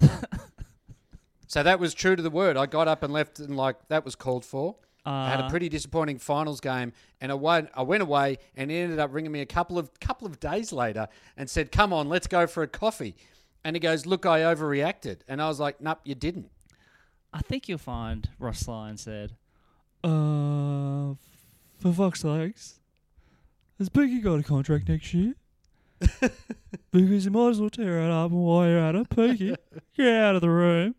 *laughs* so that was true to the word. I got up and left, and like that was called for. I had a Uh, pretty disappointing finals game, and I went, I went away, and he ended up ringing me a couple of couple of days later and said, "Come on, let's go for a coffee." And he goes, "Look, I overreacted," and I was like, "Nope, you didn't." I think you'll find Ross Lyon said, uh, for fuck's sakes, has Beaky got a contract next year? *laughs* because you might as well tear it up and while you're at it, Peaky, get out of the room.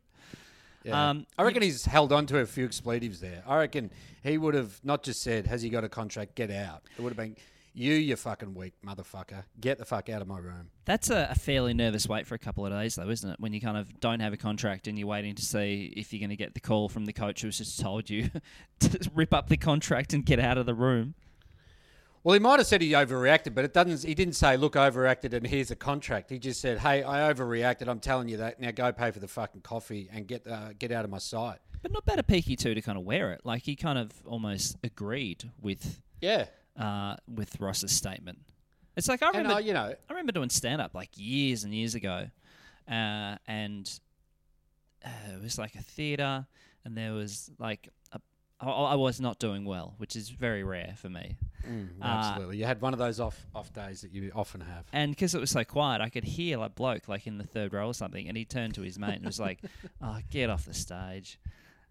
Yeah. Um, I reckon he's held on to a few expletives there. I reckon he would have not just said, "Has he got a contract? Get out." It would have been, "You, you fucking weak motherfucker, get the fuck out of my room." That's a, a fairly nervous wait for a couple of days, though, isn't it? When you kind of don't have a contract and you're waiting to see if you're going to get the call from the coach who's just told you *laughs* to rip up the contract and get out of the room. Well, he might have said he overreacted, but it doesn't. He didn't say, "Look, overreacted," and here's a contract. He just said, "Hey, I overreacted. I'm telling you that. Now go pay for the fucking coffee and get uh, get out of my sight." But not bad of Peaky, too, to kind of wear it. Like, he kind of almost agreed with Yeah, uh, with Ross's statement. It's like, I and remember, uh, you know, I remember doing stand up like years and years ago, uh, and uh, it was like a theatre, and there was like I, I was not doing well, which is very rare for me. mm, Uh, absolutely. You had one of those off off days that you often have. And because it was so quiet, I could hear like bloke like in the third row or something, and he turned to his mate and was like, "Oh, *laughs* get off the stage,"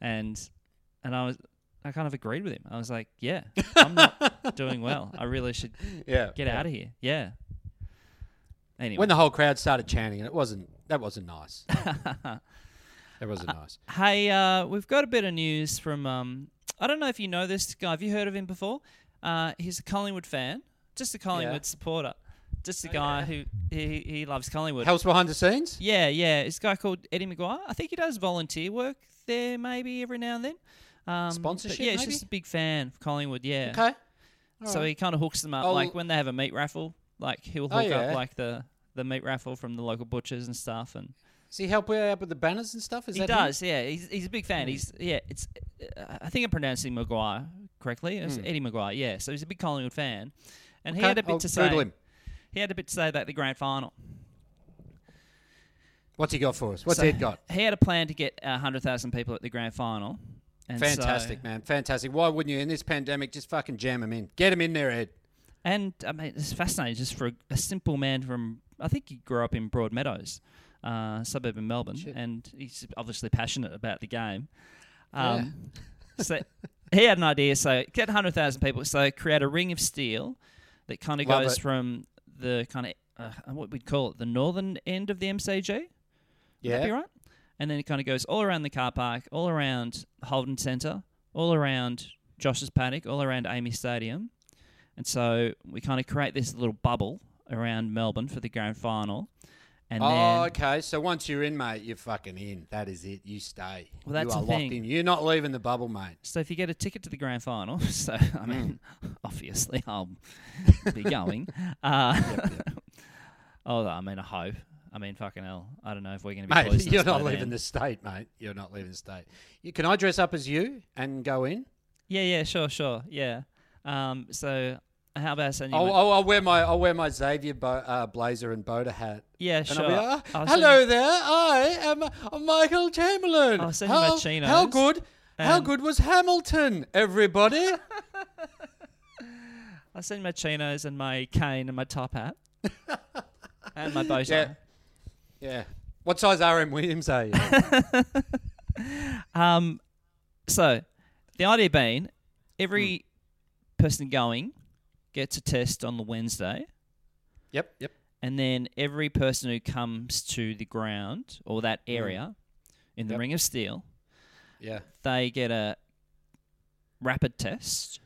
and and I was. I kind of agreed with him. I was like, "Yeah, I'm not *laughs* doing well. I really should Yeah, get out of here." Yeah. Anyway, When the whole crowd started chanting, and it wasn't that wasn't nice. *laughs* that wasn't nice. Hey, uh, we've got a bit of news from. Um, I don't know if you know this guy. Have you heard of him before? Uh, he's a Collingwood fan, just a Collingwood supporter, just a guy who he, he loves Collingwood. Helps behind the scenes. Yeah, yeah. It's a guy called Eddie McGuire. I think he does volunteer work there, maybe every now and then. Um, Sponsorship, Yeah, he's maybe? just a big fan of Collingwood. Yeah. Okay. So he kind of hooks them up, I'll- like when they have a meat raffle. Like he'll Oh, hook yeah. up like the the meat raffle from the local butchers and stuff, and Does he help out with the banners and stuff? Is he that him? does, yeah. He's, he's a big fan. He's yeah. It's uh, I think I'm pronouncing Maguire correctly. It's Eddie Maguire, yeah. So he's a big Collingwood fan, and he Hmm. Had a bit I'll to say. Google him. He had a bit to say about the grand final. What's he got for us? What's So Ed got? He had a plan to get uh, hundred thousand people at the grand final. And so- Fantastic, man. Fantastic. Why wouldn't you in this pandemic just fucking jam him in? Get him in there, Ed. and I mean, it's fascinating just for a, a simple man from. I think he grew up in Broadmeadows, uh, suburb in Melbourne, and he's obviously passionate about the game. Um, so he had an idea. So get hundred thousand people. So create a ring of steel that kind of goes it. from the kind of uh, what we'd call it the northern end of the MCG. Would that be right? And then it kind of goes all around the car park, all around Holden Centre, all around Gosch's paddock, all around AAMI Stadium. And so we kind of create this little bubble around Melbourne for the grand final. And Oh, then okay. So once you're in, mate, you're fucking in. That is it. You stay. Well, that's you are the locked thing. in. You're not leaving the bubble, mate. so if you get a ticket to the grand final, *laughs* so I mean, Mm. *laughs* obviously I'll be *laughs* going. Uh, oh, I mean, I hope. I mean, fucking hell. I don't know if we're going to be Mate, you're not then. leaving the state, mate. You're not leaving the state. You, can I dress up as you and go in? Yeah, yeah, sure, sure, yeah. Um, so how about sending you? I'll, my- I'll, I'll wear my I'll wear my Xavier bo- uh, blazer and boater hat. yeah, And sure. I'll be, "Ah, I'll hello you- there, I am uh, Michael Chamberlain. I'll send you my how, chinos How good? How good was Hamilton, everybody? *laughs* I send my chinos and my cane and my top hat *laughs* and my bow tie. yeah, yeah. What size RM Williams are you? *laughs* Um, so the idea being, every Hmm. person going gets a test on the Wednesday, yep, yep. and then every person who comes to the ground or that mm. area in the. Yep. Ring of Steel, Yeah. they get a rapid test.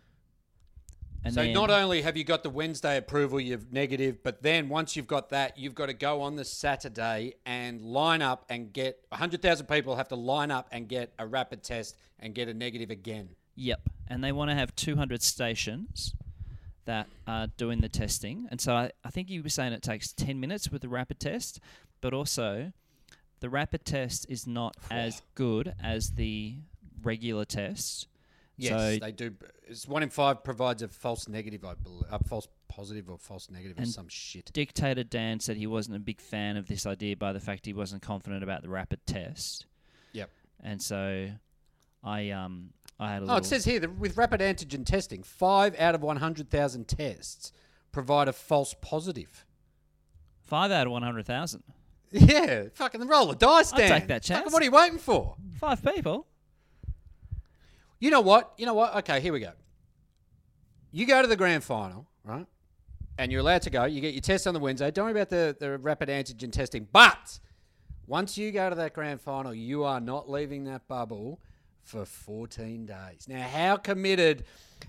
And so not only have you got the Wednesday approval, you've negative, but then once you've got that, you've got to go on the Saturday and line up and get 100,000 people have to line up and get a rapid test and get a negative again. Yep, and they want to have 200 stations that are doing the testing. And so I, I think you were saying it takes 10 minutes with the rapid test, but also the rapid test is not as good as the regular test. Yes, so they do. It's one in five provides a false negative, I believe, a false positive or false negative or some shit. Dictator Dan said he wasn't a big fan of this idea by the fact he wasn't confident about the rapid test. Yep. And so I um I had a Oh, little. it says here that with rapid antigen testing, five out of 100,000 tests provide a false positive. five out of one hundred thousand. Yeah, fucking roll the dice, Dan. take that chance. Fucking what are you waiting for? Five people. You know what? You know what? Okay, here we go. You go to the grand final, right? And you're allowed to go. You get your test on the Wednesday. Don't worry about the, the rapid antigen testing. But once you go to that grand final, you are not leaving that bubble for 14 days. Now, how committed,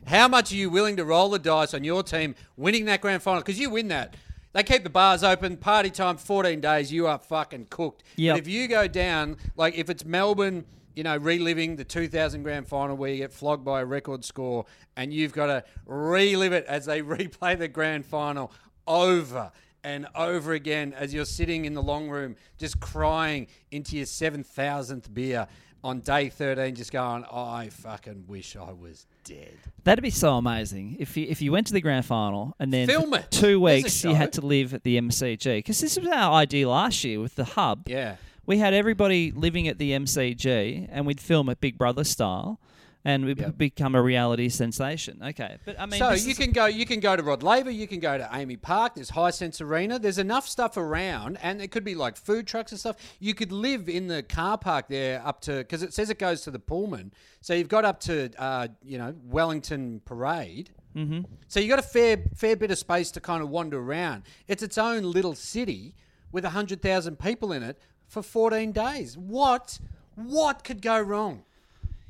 how much are you willing to roll the dice on your team winning that grand final? Because you win that. They keep the bars open, party time, 14 days, you are fucking cooked. But if you go down, like if it's Melbourne, you know, reliving the 2000 grand final where you get flogged by a record score and you've got to relive it as they *laughs* replay the grand final over and over again as you're sitting in the long room just crying into your 7,000th beer on day 13, just going, I fucking wish I was dead. That'd be so amazing if you if you went to the grand final and then Film it. two weeks you had to live at the MCG because this was our idea last year with the hub. Yeah. We had everybody living at the MCG and we'd film it Big Brother style, and we'd Yep. become a reality sensation. Okay, but I mean, so you can go. You can go to Rod Laver. You can go to AAMI Park. There's Hisense Arena. There's enough stuff around, and it could be like food trucks and stuff. You could live in the car park there up to because it says it goes to the Pullman. So you've got up to uh, you know Wellington Parade. Mm-hmm. So you got a fair fair bit of space to kind of wander around. It's its own little city with hundred thousand people in it for 14 days. What what could go wrong?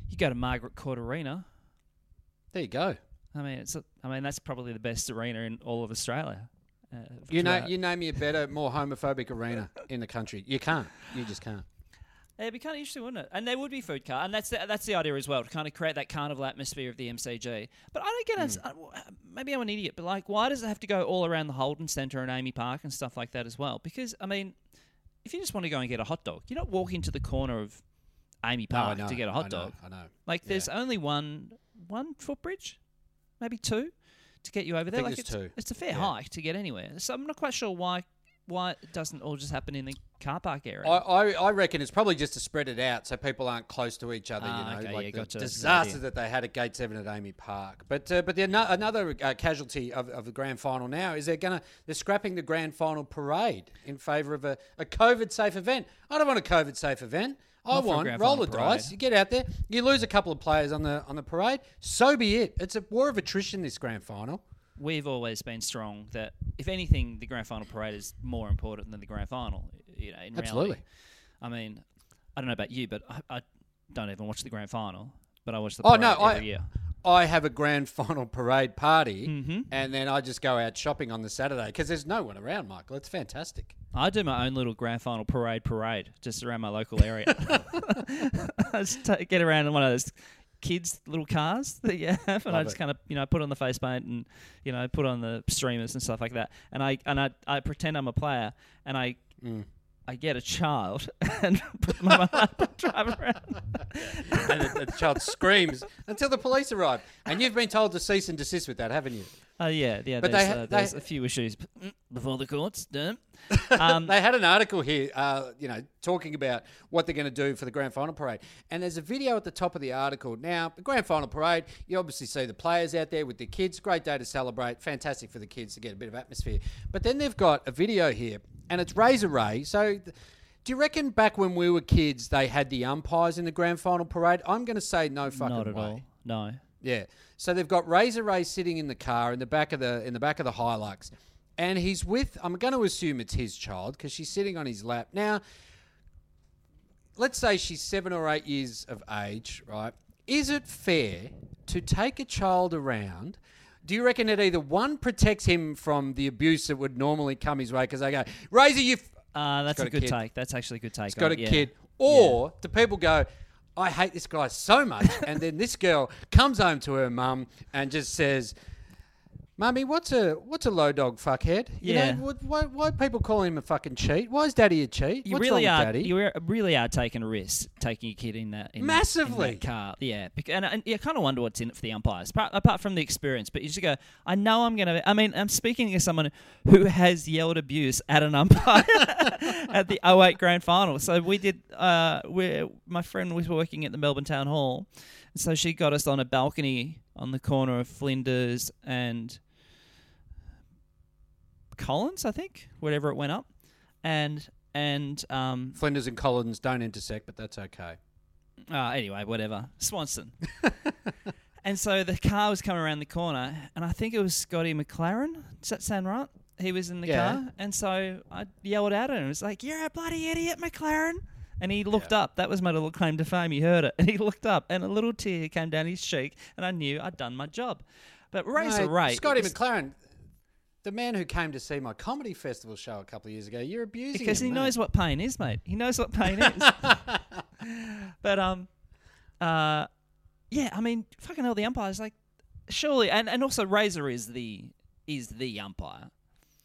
You go to Margaret Court Arena. There you go. I mean, it's a, I mean that's probably the best arena in all of Australia. Uh, You know, you name me a better, more homophobic arena in the country. You can't. You just can't. It'd be kind of interesting, wouldn't it? And there would be food car, and that's the, that's the idea as well to kind of create that carnival atmosphere of the MCG. But I don't get it. Hmm. uh, Maybe I'm an idiot, but like, why does it have to go all around the Holden Centre and AAMI Park and stuff like that as well? Because I mean, if you just want to go and get a hot dog, you're not walking to the corner of AAMI Park know, to get a hot know, dog. I know. Like, Yeah. there's only one one footbridge, maybe two, to get you over there. think like, it's, two. it's a fair Yeah. hike to get anywhere. So I'm not quite sure why why it doesn't all just happen in the car park area. I, I, I reckon it's probably just to spread it out so people aren't close to each other. Ah, you know, okay, like yeah, the gotcha. That's a good disaster that they had at Gate Seven at AAMI Park. But uh, but the, another uh, casualty of, of the grand final now is they're gonna they're scrapping the grand final parade in favour of a, a COVID safe event. I don't want a COVID safe event. I Not want roll the dice. You get out there, you lose a couple of players on the on the parade. So be it. It's a war of attrition. This grand final. we've always been strong that if anything, the grand final parade is more important than the grand final. You know, in Absolutely. reality. I mean, I don't know about you, but I, I don't even watch the grand final, but I watch the Oh parade no, every I year. I have a grand *laughs* final parade party, Mm-hmm. and then I just go out shopping on the Saturday because there's no one around, Michael. It's fantastic. I do my own little grand final parade parade just around my local area. *laughs* *laughs* I just ta- get around in one of those kids' little cars that you have, and I just kind of you know put on the face paint and you know put on the streamers and stuff like that, and I and I, I pretend I'm a player, and I. Mm. I get a child *laughs* and put my up and drive around. *laughs* and the, the child screams until the police arrive. And you've been told to cease and desist with that, haven't you? Oh yeah, yeah. But there's, they uh, they- there's a few issues mm, before the courts. Don't. *laughs* Um, They had an article here, uh, you know, talking about what they're going to do for the grand final parade. And there's a video at the top of the article. Now, the grand final parade, you obviously see the players out there with their kids. Great day to celebrate. Fantastic for the kids to get a bit of atmosphere. But then they've got a video here, and it's Razor Ray. So. th- Do you reckon back when we were kids they had the umpires in the grand final parade? I'm going to say no fucking not at way. all. No. Yeah. So they've got Razor Ray sitting in the car in the back of the in the back of the Hilux, and he's with. I'm going to assume it's his child because she's sitting on his lap now. Let's say she's seven or eight years of age, right? Is it fair to take a child around? Do you reckon that either one protects him from the abuse that would normally come his way because they go, Razor, you've Uh, that's a a good kid. take. That's actually a good take. He's got on a yeah. kid. Or do people go, I hate this guy so much, and then this girl comes home to her mum and just says, Mummy, what's a what's a low dog fuckhead? You Yeah. know, why why people call him a fucking cheat? Why is Daddy a cheat? You what's really are. Daddy? You really are taking a risk taking your kid in that in that- in Massively. that car. Yeah, and, and you kind of wonder what's in it for the umpires, apart, apart from the experience. But you just go, I know I'm gonna. I mean, I'm speaking as someone who has yelled abuse at an umpire *laughs* at the 08 Grand Final. So we did. Uh, where my friend was working at the Melbourne Town Hall. so she got us on a balcony on the corner of Flinders and Collins, I think, whatever it went up, and and um, Flinders and Collins don't intersect, but that's okay. uh, anyway, whatever, Swanston. *laughs* and so the car was coming around the corner, and I think it was Scotty McLaren. Does that sound right? He was in the Yeah. car, and so I yelled at him. It was like, "You're a bloody idiot, McLaren!" And he looked up. That was my little claim to fame. He heard it, and he *laughs* looked up, and a little tear came down his cheek, and I knew I'd done my job. But Razor No, Ray, Scotty McLaren, the man who came to see my comedy festival show a couple of years ago, you're abusing him. because him, he mate. knows what pain is, mate. He knows what pain is. *laughs* but um, uh, yeah. I mean, fucking hell, the umpire's like, surely, and and also Razor is the is the umpire.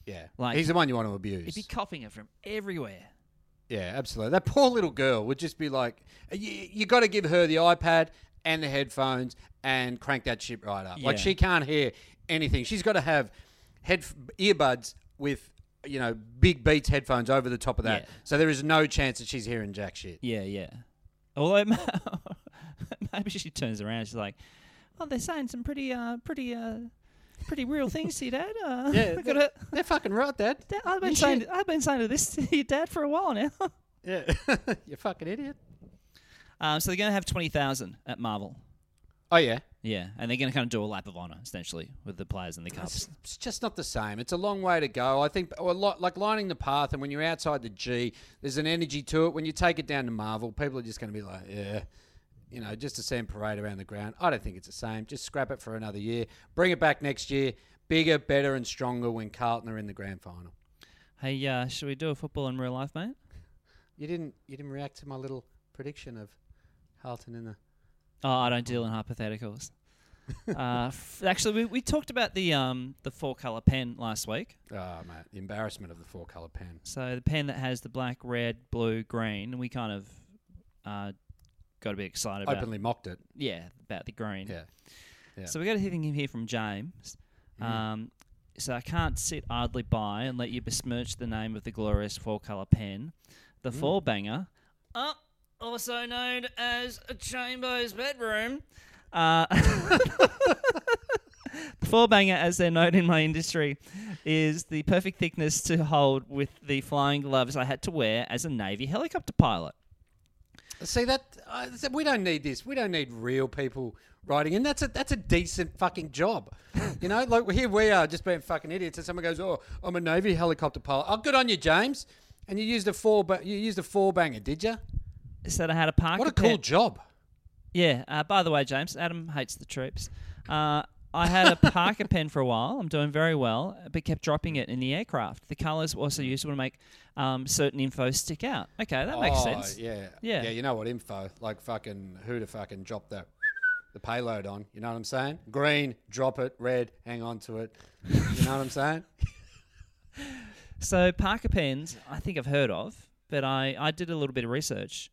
Yeah, Like- he's the one you want to abuse. He'd be coughing it from everywhere. Yeah, absolutely. That poor little girl would just be like, you, you got to give her the iPad and the headphones and crank that shit right up. Like she can't hear anything. She's got to have head earbuds with you know big Beats headphones over the top of that. Yeah. So there is no chance that she's hearing jack shit. Yeah, yeah. Although *laughs* maybe she turns around, she's like, "Oh, they're saying some pretty, uh, pretty, uh, pretty real things to your dad." Uh, *laughs* Yeah, *laughs* at it. They're fucking right, Dad. Dad, I've been saying. I've been saying to this to your dad for a while now. Yeah, you fucking idiot. um, so they're going to have twenty thousand at Marvel. Oh yeah, Yeah, and they're going to kind of do a lap of honor essentially with the players and the cups. It's, it's just not the same. It's a long way to go. I think a lot like lining the path, and when you're outside the G, there's an energy to it. When you take it down to Marvel, people are just going to be like, yeah, you know, just a sand parade around the ground. I don't think it's the same. Just scrap it for another year. Bring it back next year. Bigger, better, and stronger when Carlton are in the grand final. Hey, uh, should we do a football in real life, mate? You didn't. You didn't react to my little prediction of Carlton in the. Oh, I don't deal in hypotheticals. *laughs* uh, f- actually, we, we talked about the um the four color pen last week. Oh mate, the embarrassment of the four color pen. So the pen that has the black, red, blue, green, and we kind of uh, got a bit excited about Openly mocked it. yeah about the green. Yeah. Yeah. So we got a thing here from James. Mm. Um, so I can't sit idly by and let you besmirch the name of the glorious four color pen, the Mm. four banger, uh, also known as a Chamber's bedroom. Uh, *laughs* the four banger, as they're known in my industry, is the perfect thickness to hold with the flying gloves I had to wear as a Navy helicopter pilot. See that uh, we don't need this. We don't need real people writing in. That's a that's a decent fucking job. *laughs* You know, like here we are just being fucking idiots, and someone goes, "Oh, I'm a Navy helicopter pilot." Oh, good on you, James. And you used a four, but you used a four banger, did you? So I had a Parker pen. What a cool pen- job. Yeah. Uh, by the way, James, Adam hates the troops. Uh, I had a Parker pen for a while. I'm doing very well, but kept dropping it in the aircraft. The colours were also used to make um, certain info stick out. Okay, that makes oh, sense. Yeah, Yeah. yeah. You know what info? Like fucking who to fucking drop the the payload on? You know what I'm saying? Green, drop it. Red, hang on to it. You know what I'm saying? *laughs* So Parker pens, I think I've heard of, but I, I did a little bit of research,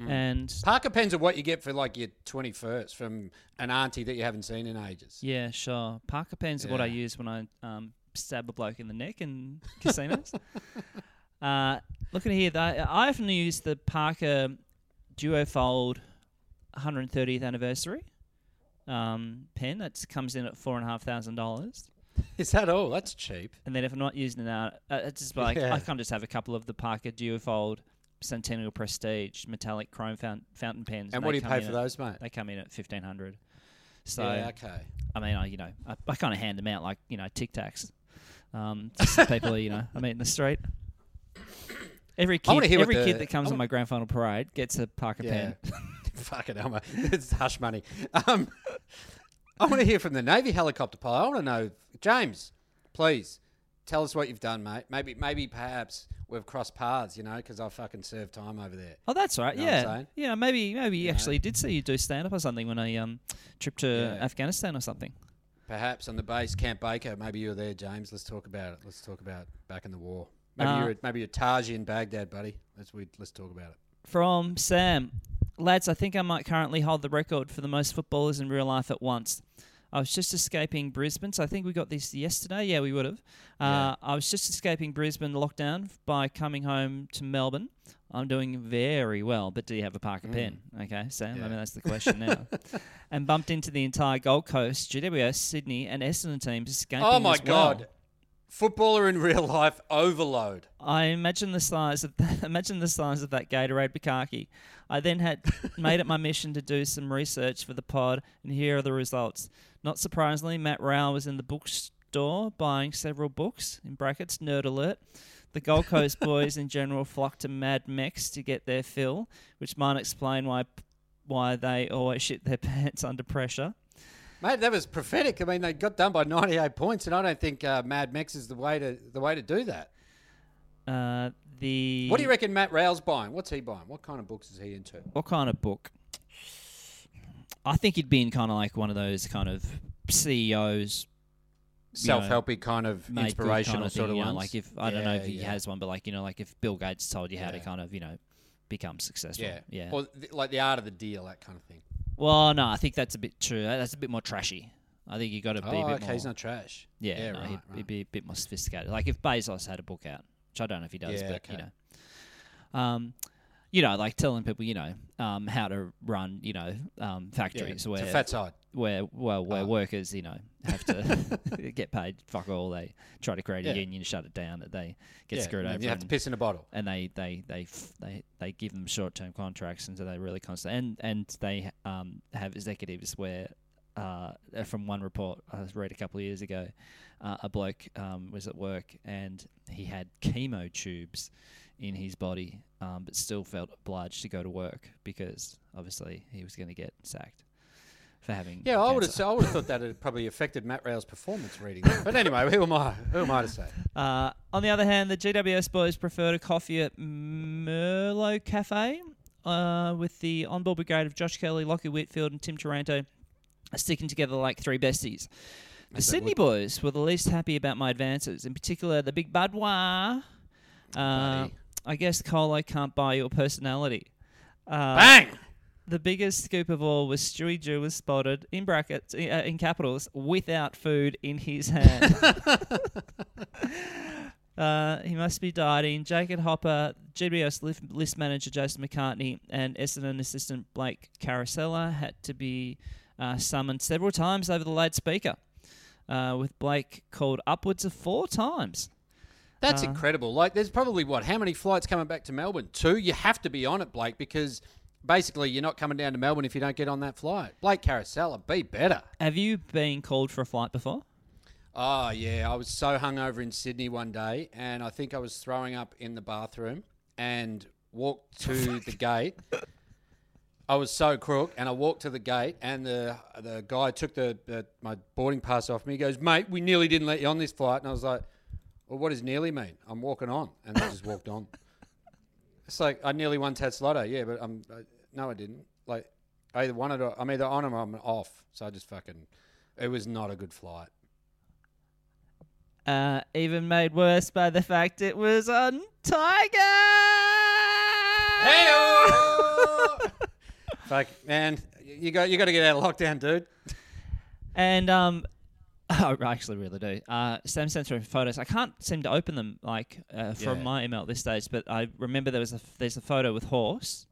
Mm. and Parker pens are what you get for like your 21st from an auntie that you haven't seen in ages. yeah, sure. Parker pens are what I use when I um, stab a bloke in the neck in *laughs* casinos. uh, looking at here, I often use the Parker Duo Duofold 130th anniversary um, pen. That comes in at four and a half thousand dollars. *laughs* Is that all? That's cheap. And then if I'm not using it out, uh, it's just like *laughs* Yeah. I can't just have a couple of the Parker Duofold Centennial Prestige metallic chrome fount- fountain pens. And They what do you pay for at- those, mate? They come in at fifteen hundred. So yeah, okay. I mean, I you know I, I kind of hand them out like you know Tic Tacs. Um, to *laughs* people you know I meet in the street. Every kid, every the- kid that comes on my grand final parade gets a Parker Yeah. pen. Fuck it, Elmer. It's hush money. Um, *laughs* I want to hear from the Navy helicopter pilot. I want to know, James, please tell us what you've done, mate. Maybe, maybe, perhaps we've crossed paths, you know, because I fucking served time over there. Oh, that's right. Know yeah, yeah. Maybe, maybe you know? actually did see you do stand up or something when I um trip to Yeah. Afghanistan or something. Perhaps on the base, Camp Baker. Maybe you were there, James. Let's talk about it. Let's talk about back in the war. Maybe Uh, you're maybe you're Taji in Baghdad, buddy. Let's we let's talk about it. From Sam. Lads, I think I might currently hold the record for the most footballers in real life at once. I was just escaping Brisbane, so I think we got this yesterday. Yeah, we would have. Uh, I was just escaping Brisbane lockdown by coming home to Melbourne. I'm doing very well, but do you have a Parker pen? Okay, Sam. I Mm. Mean, that's the question now. *laughs* and bumped into the entire Gold Coast, GWS, Sydney, and Essendon teams escaping. Oh my as well. Footballer in real life overload. I imagine the size of *laughs* imagine the size of that Gatorade Bukaki. I then had *laughs* made it my mission to do some research for the pod, and here are the results. Not surprisingly, Matt Rowell was in the bookstore buying several books. In brackets, nerd alert. The Gold Coast *laughs* boys in general flocked to Mad Mex to get their fill, which might explain why why they always shit their pants under pressure. Mate, that was prophetic. I mean, they got done by 98 points, and I don't think uh, Mad Mex is the way to the way to do that. Uh, the What do you reckon Matt Rowell's buying? What's he buying? What kind of books is he into? What kind of book? I think he'd be in kind of like one of those kind of CEOs, You know, Self-helpy kind of made good inspirational kind of sort thing, of you know, ones. like if I don't know if he yeah. has one, but like you know, like if Bill Gates told you how to Yeah. kind of you know become successful. Yeah, yeah. Or th- like the art of the deal, that kind of thing. well, no, I think that's a bit true. That's a bit more trashy. I think you got to be Oh, a bit okay, more. he's not trash. yeah, yeah no, right, he'd, right. he'd be a bit more sophisticated. Like if Bezos had a book out, which I don't know if he does, Yeah, but you know, um, you know, like telling people, you know, um, how to run, you know, um, Yeah, factories it's where a fat side. Where well where Oh. workers you know have to *laughs* *laughs* get paid fuck all they try to create a Yeah. union shut it down that they get yeah, screwed over You have to piss in a bottle. and they they they f- they they give them short term contracts and so they really constant and and they um have executives where uh, from one report I read a couple of years ago, uh, a bloke um, was at work and he had chemo tubes in his body, um, but still felt obliged to go to work because obviously he was going to get sacked for having. Yeah, I would have. I would have thought that had probably affected Matt Rowell's performance reading. But anyway, who am I? Who am I to say? *laughs* Uh, on the other hand, the GWS boys preferred a coffee at Merlot Cafe uh, with the on-board brigade of Josh Kelly, Lachie Whitfield, and Tim Taranto sticking together like three besties. The As Sydney boys were the least happy about my advances, in particular the big Badwa. Uh, I guess Colo can't buy your personality. Uh, Bang! The biggest scoop of all was Stewie Dew was spotted in brackets uh, in capitals without food in his hand. *laughs* *laughs* uh, he must be dieting. Jacob Hopper, GWS list, list manager Jason McCartney, and Essendon assistant Blake Caracella had to be uh, summoned several times over the loudspeaker, uh, with Blake called upwards of four times. That's Uh, incredible. Like, there's probably what? How many flights coming back to Melbourne? Two. You have to be on it, Blake, because basically you're not coming down to Melbourne if you don't get on that flight. Blake Caracella, be better. Have you been called for a flight before? Oh yeah, I was so hungover in Sydney one day, and I think I was throwing up in the bathroom and walked to *laughs* the gate. I was so crook, and I walked to the gate, and the the guy took the, the my boarding pass off me. He goes, "Mate, we nearly didn't let you on this flight," and I was like, "Well, what does nearly mean? I'm walking on," and I just walked on. *laughs* It's like I nearly won Tatts Lotto, yeah, but I'm no, I didn't. Like I either wanted, or, I'm either on or I'm off. So I just fucking. It was not a good flight. Uh, even made worse by the fact it was on Tiger. *laughs* Fuck, man, you got you got to get out of lockdown, dude. And um, *laughs* I actually really do. Uh, Sam sent through photos. I can't seem to open them like uh, from Yeah. my email at this stage, but I remember there was a there's a photo with horse,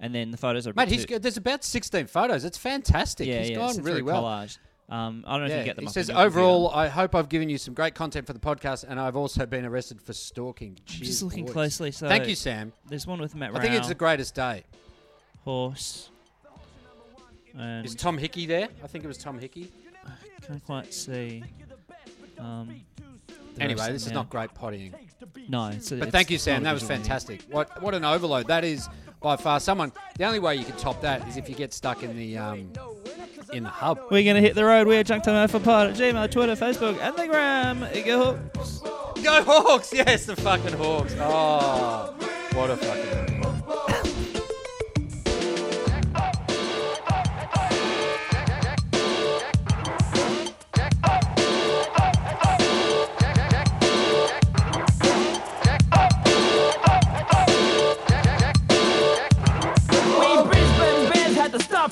and then the photos are a Mate, bit he's too- got, there's about 16 photos. It's fantastic. yeah he's yeah gone really well. Collage. Um, I don't know if you get them. he says overall. I hope I've given you some great content for the podcast, and I've also been arrested for stalking. I'm just looking boys. closely. So Thank you, Sam. There's one with Matt I think it's the greatest day. horse. And Is Tom Hickey there? I think it was Tom Hickey. I can't quite see. Um, Anyway, this is now. not great pottying. No, it's, But thank you, Sam. That was fantastic. What what an overload that is by far. Someone. The only way you can top that is if you get stuck in the um in the hub. We're going to hit the road. We're Junk Time for Pod at Gmail, Twitter, Facebook, and the Gram. Go Hawks. Go Hawks! *laughs* Yes, the fucking Hawks. Oh, what a fucking.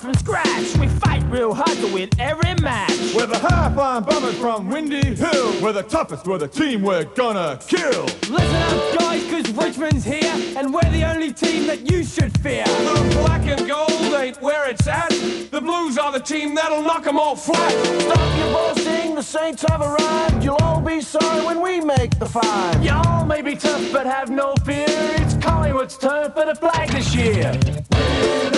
From scratch. We fight real hard to win every match. We're the high flying bombers from Windy Hill. We're the toughest, we're the team we're gonna kill. Listen up, guys, because Richmond's here, and we're the only team that you should fear. The black and gold ain't where it's at. The blues are the team that'll knock 'em all flat. Stop your boasting, the Saints have arrived. You'll all be sorry when we make the five. Y'all may be tough, but have no fear. It's Collingwood's turn for the flag this year.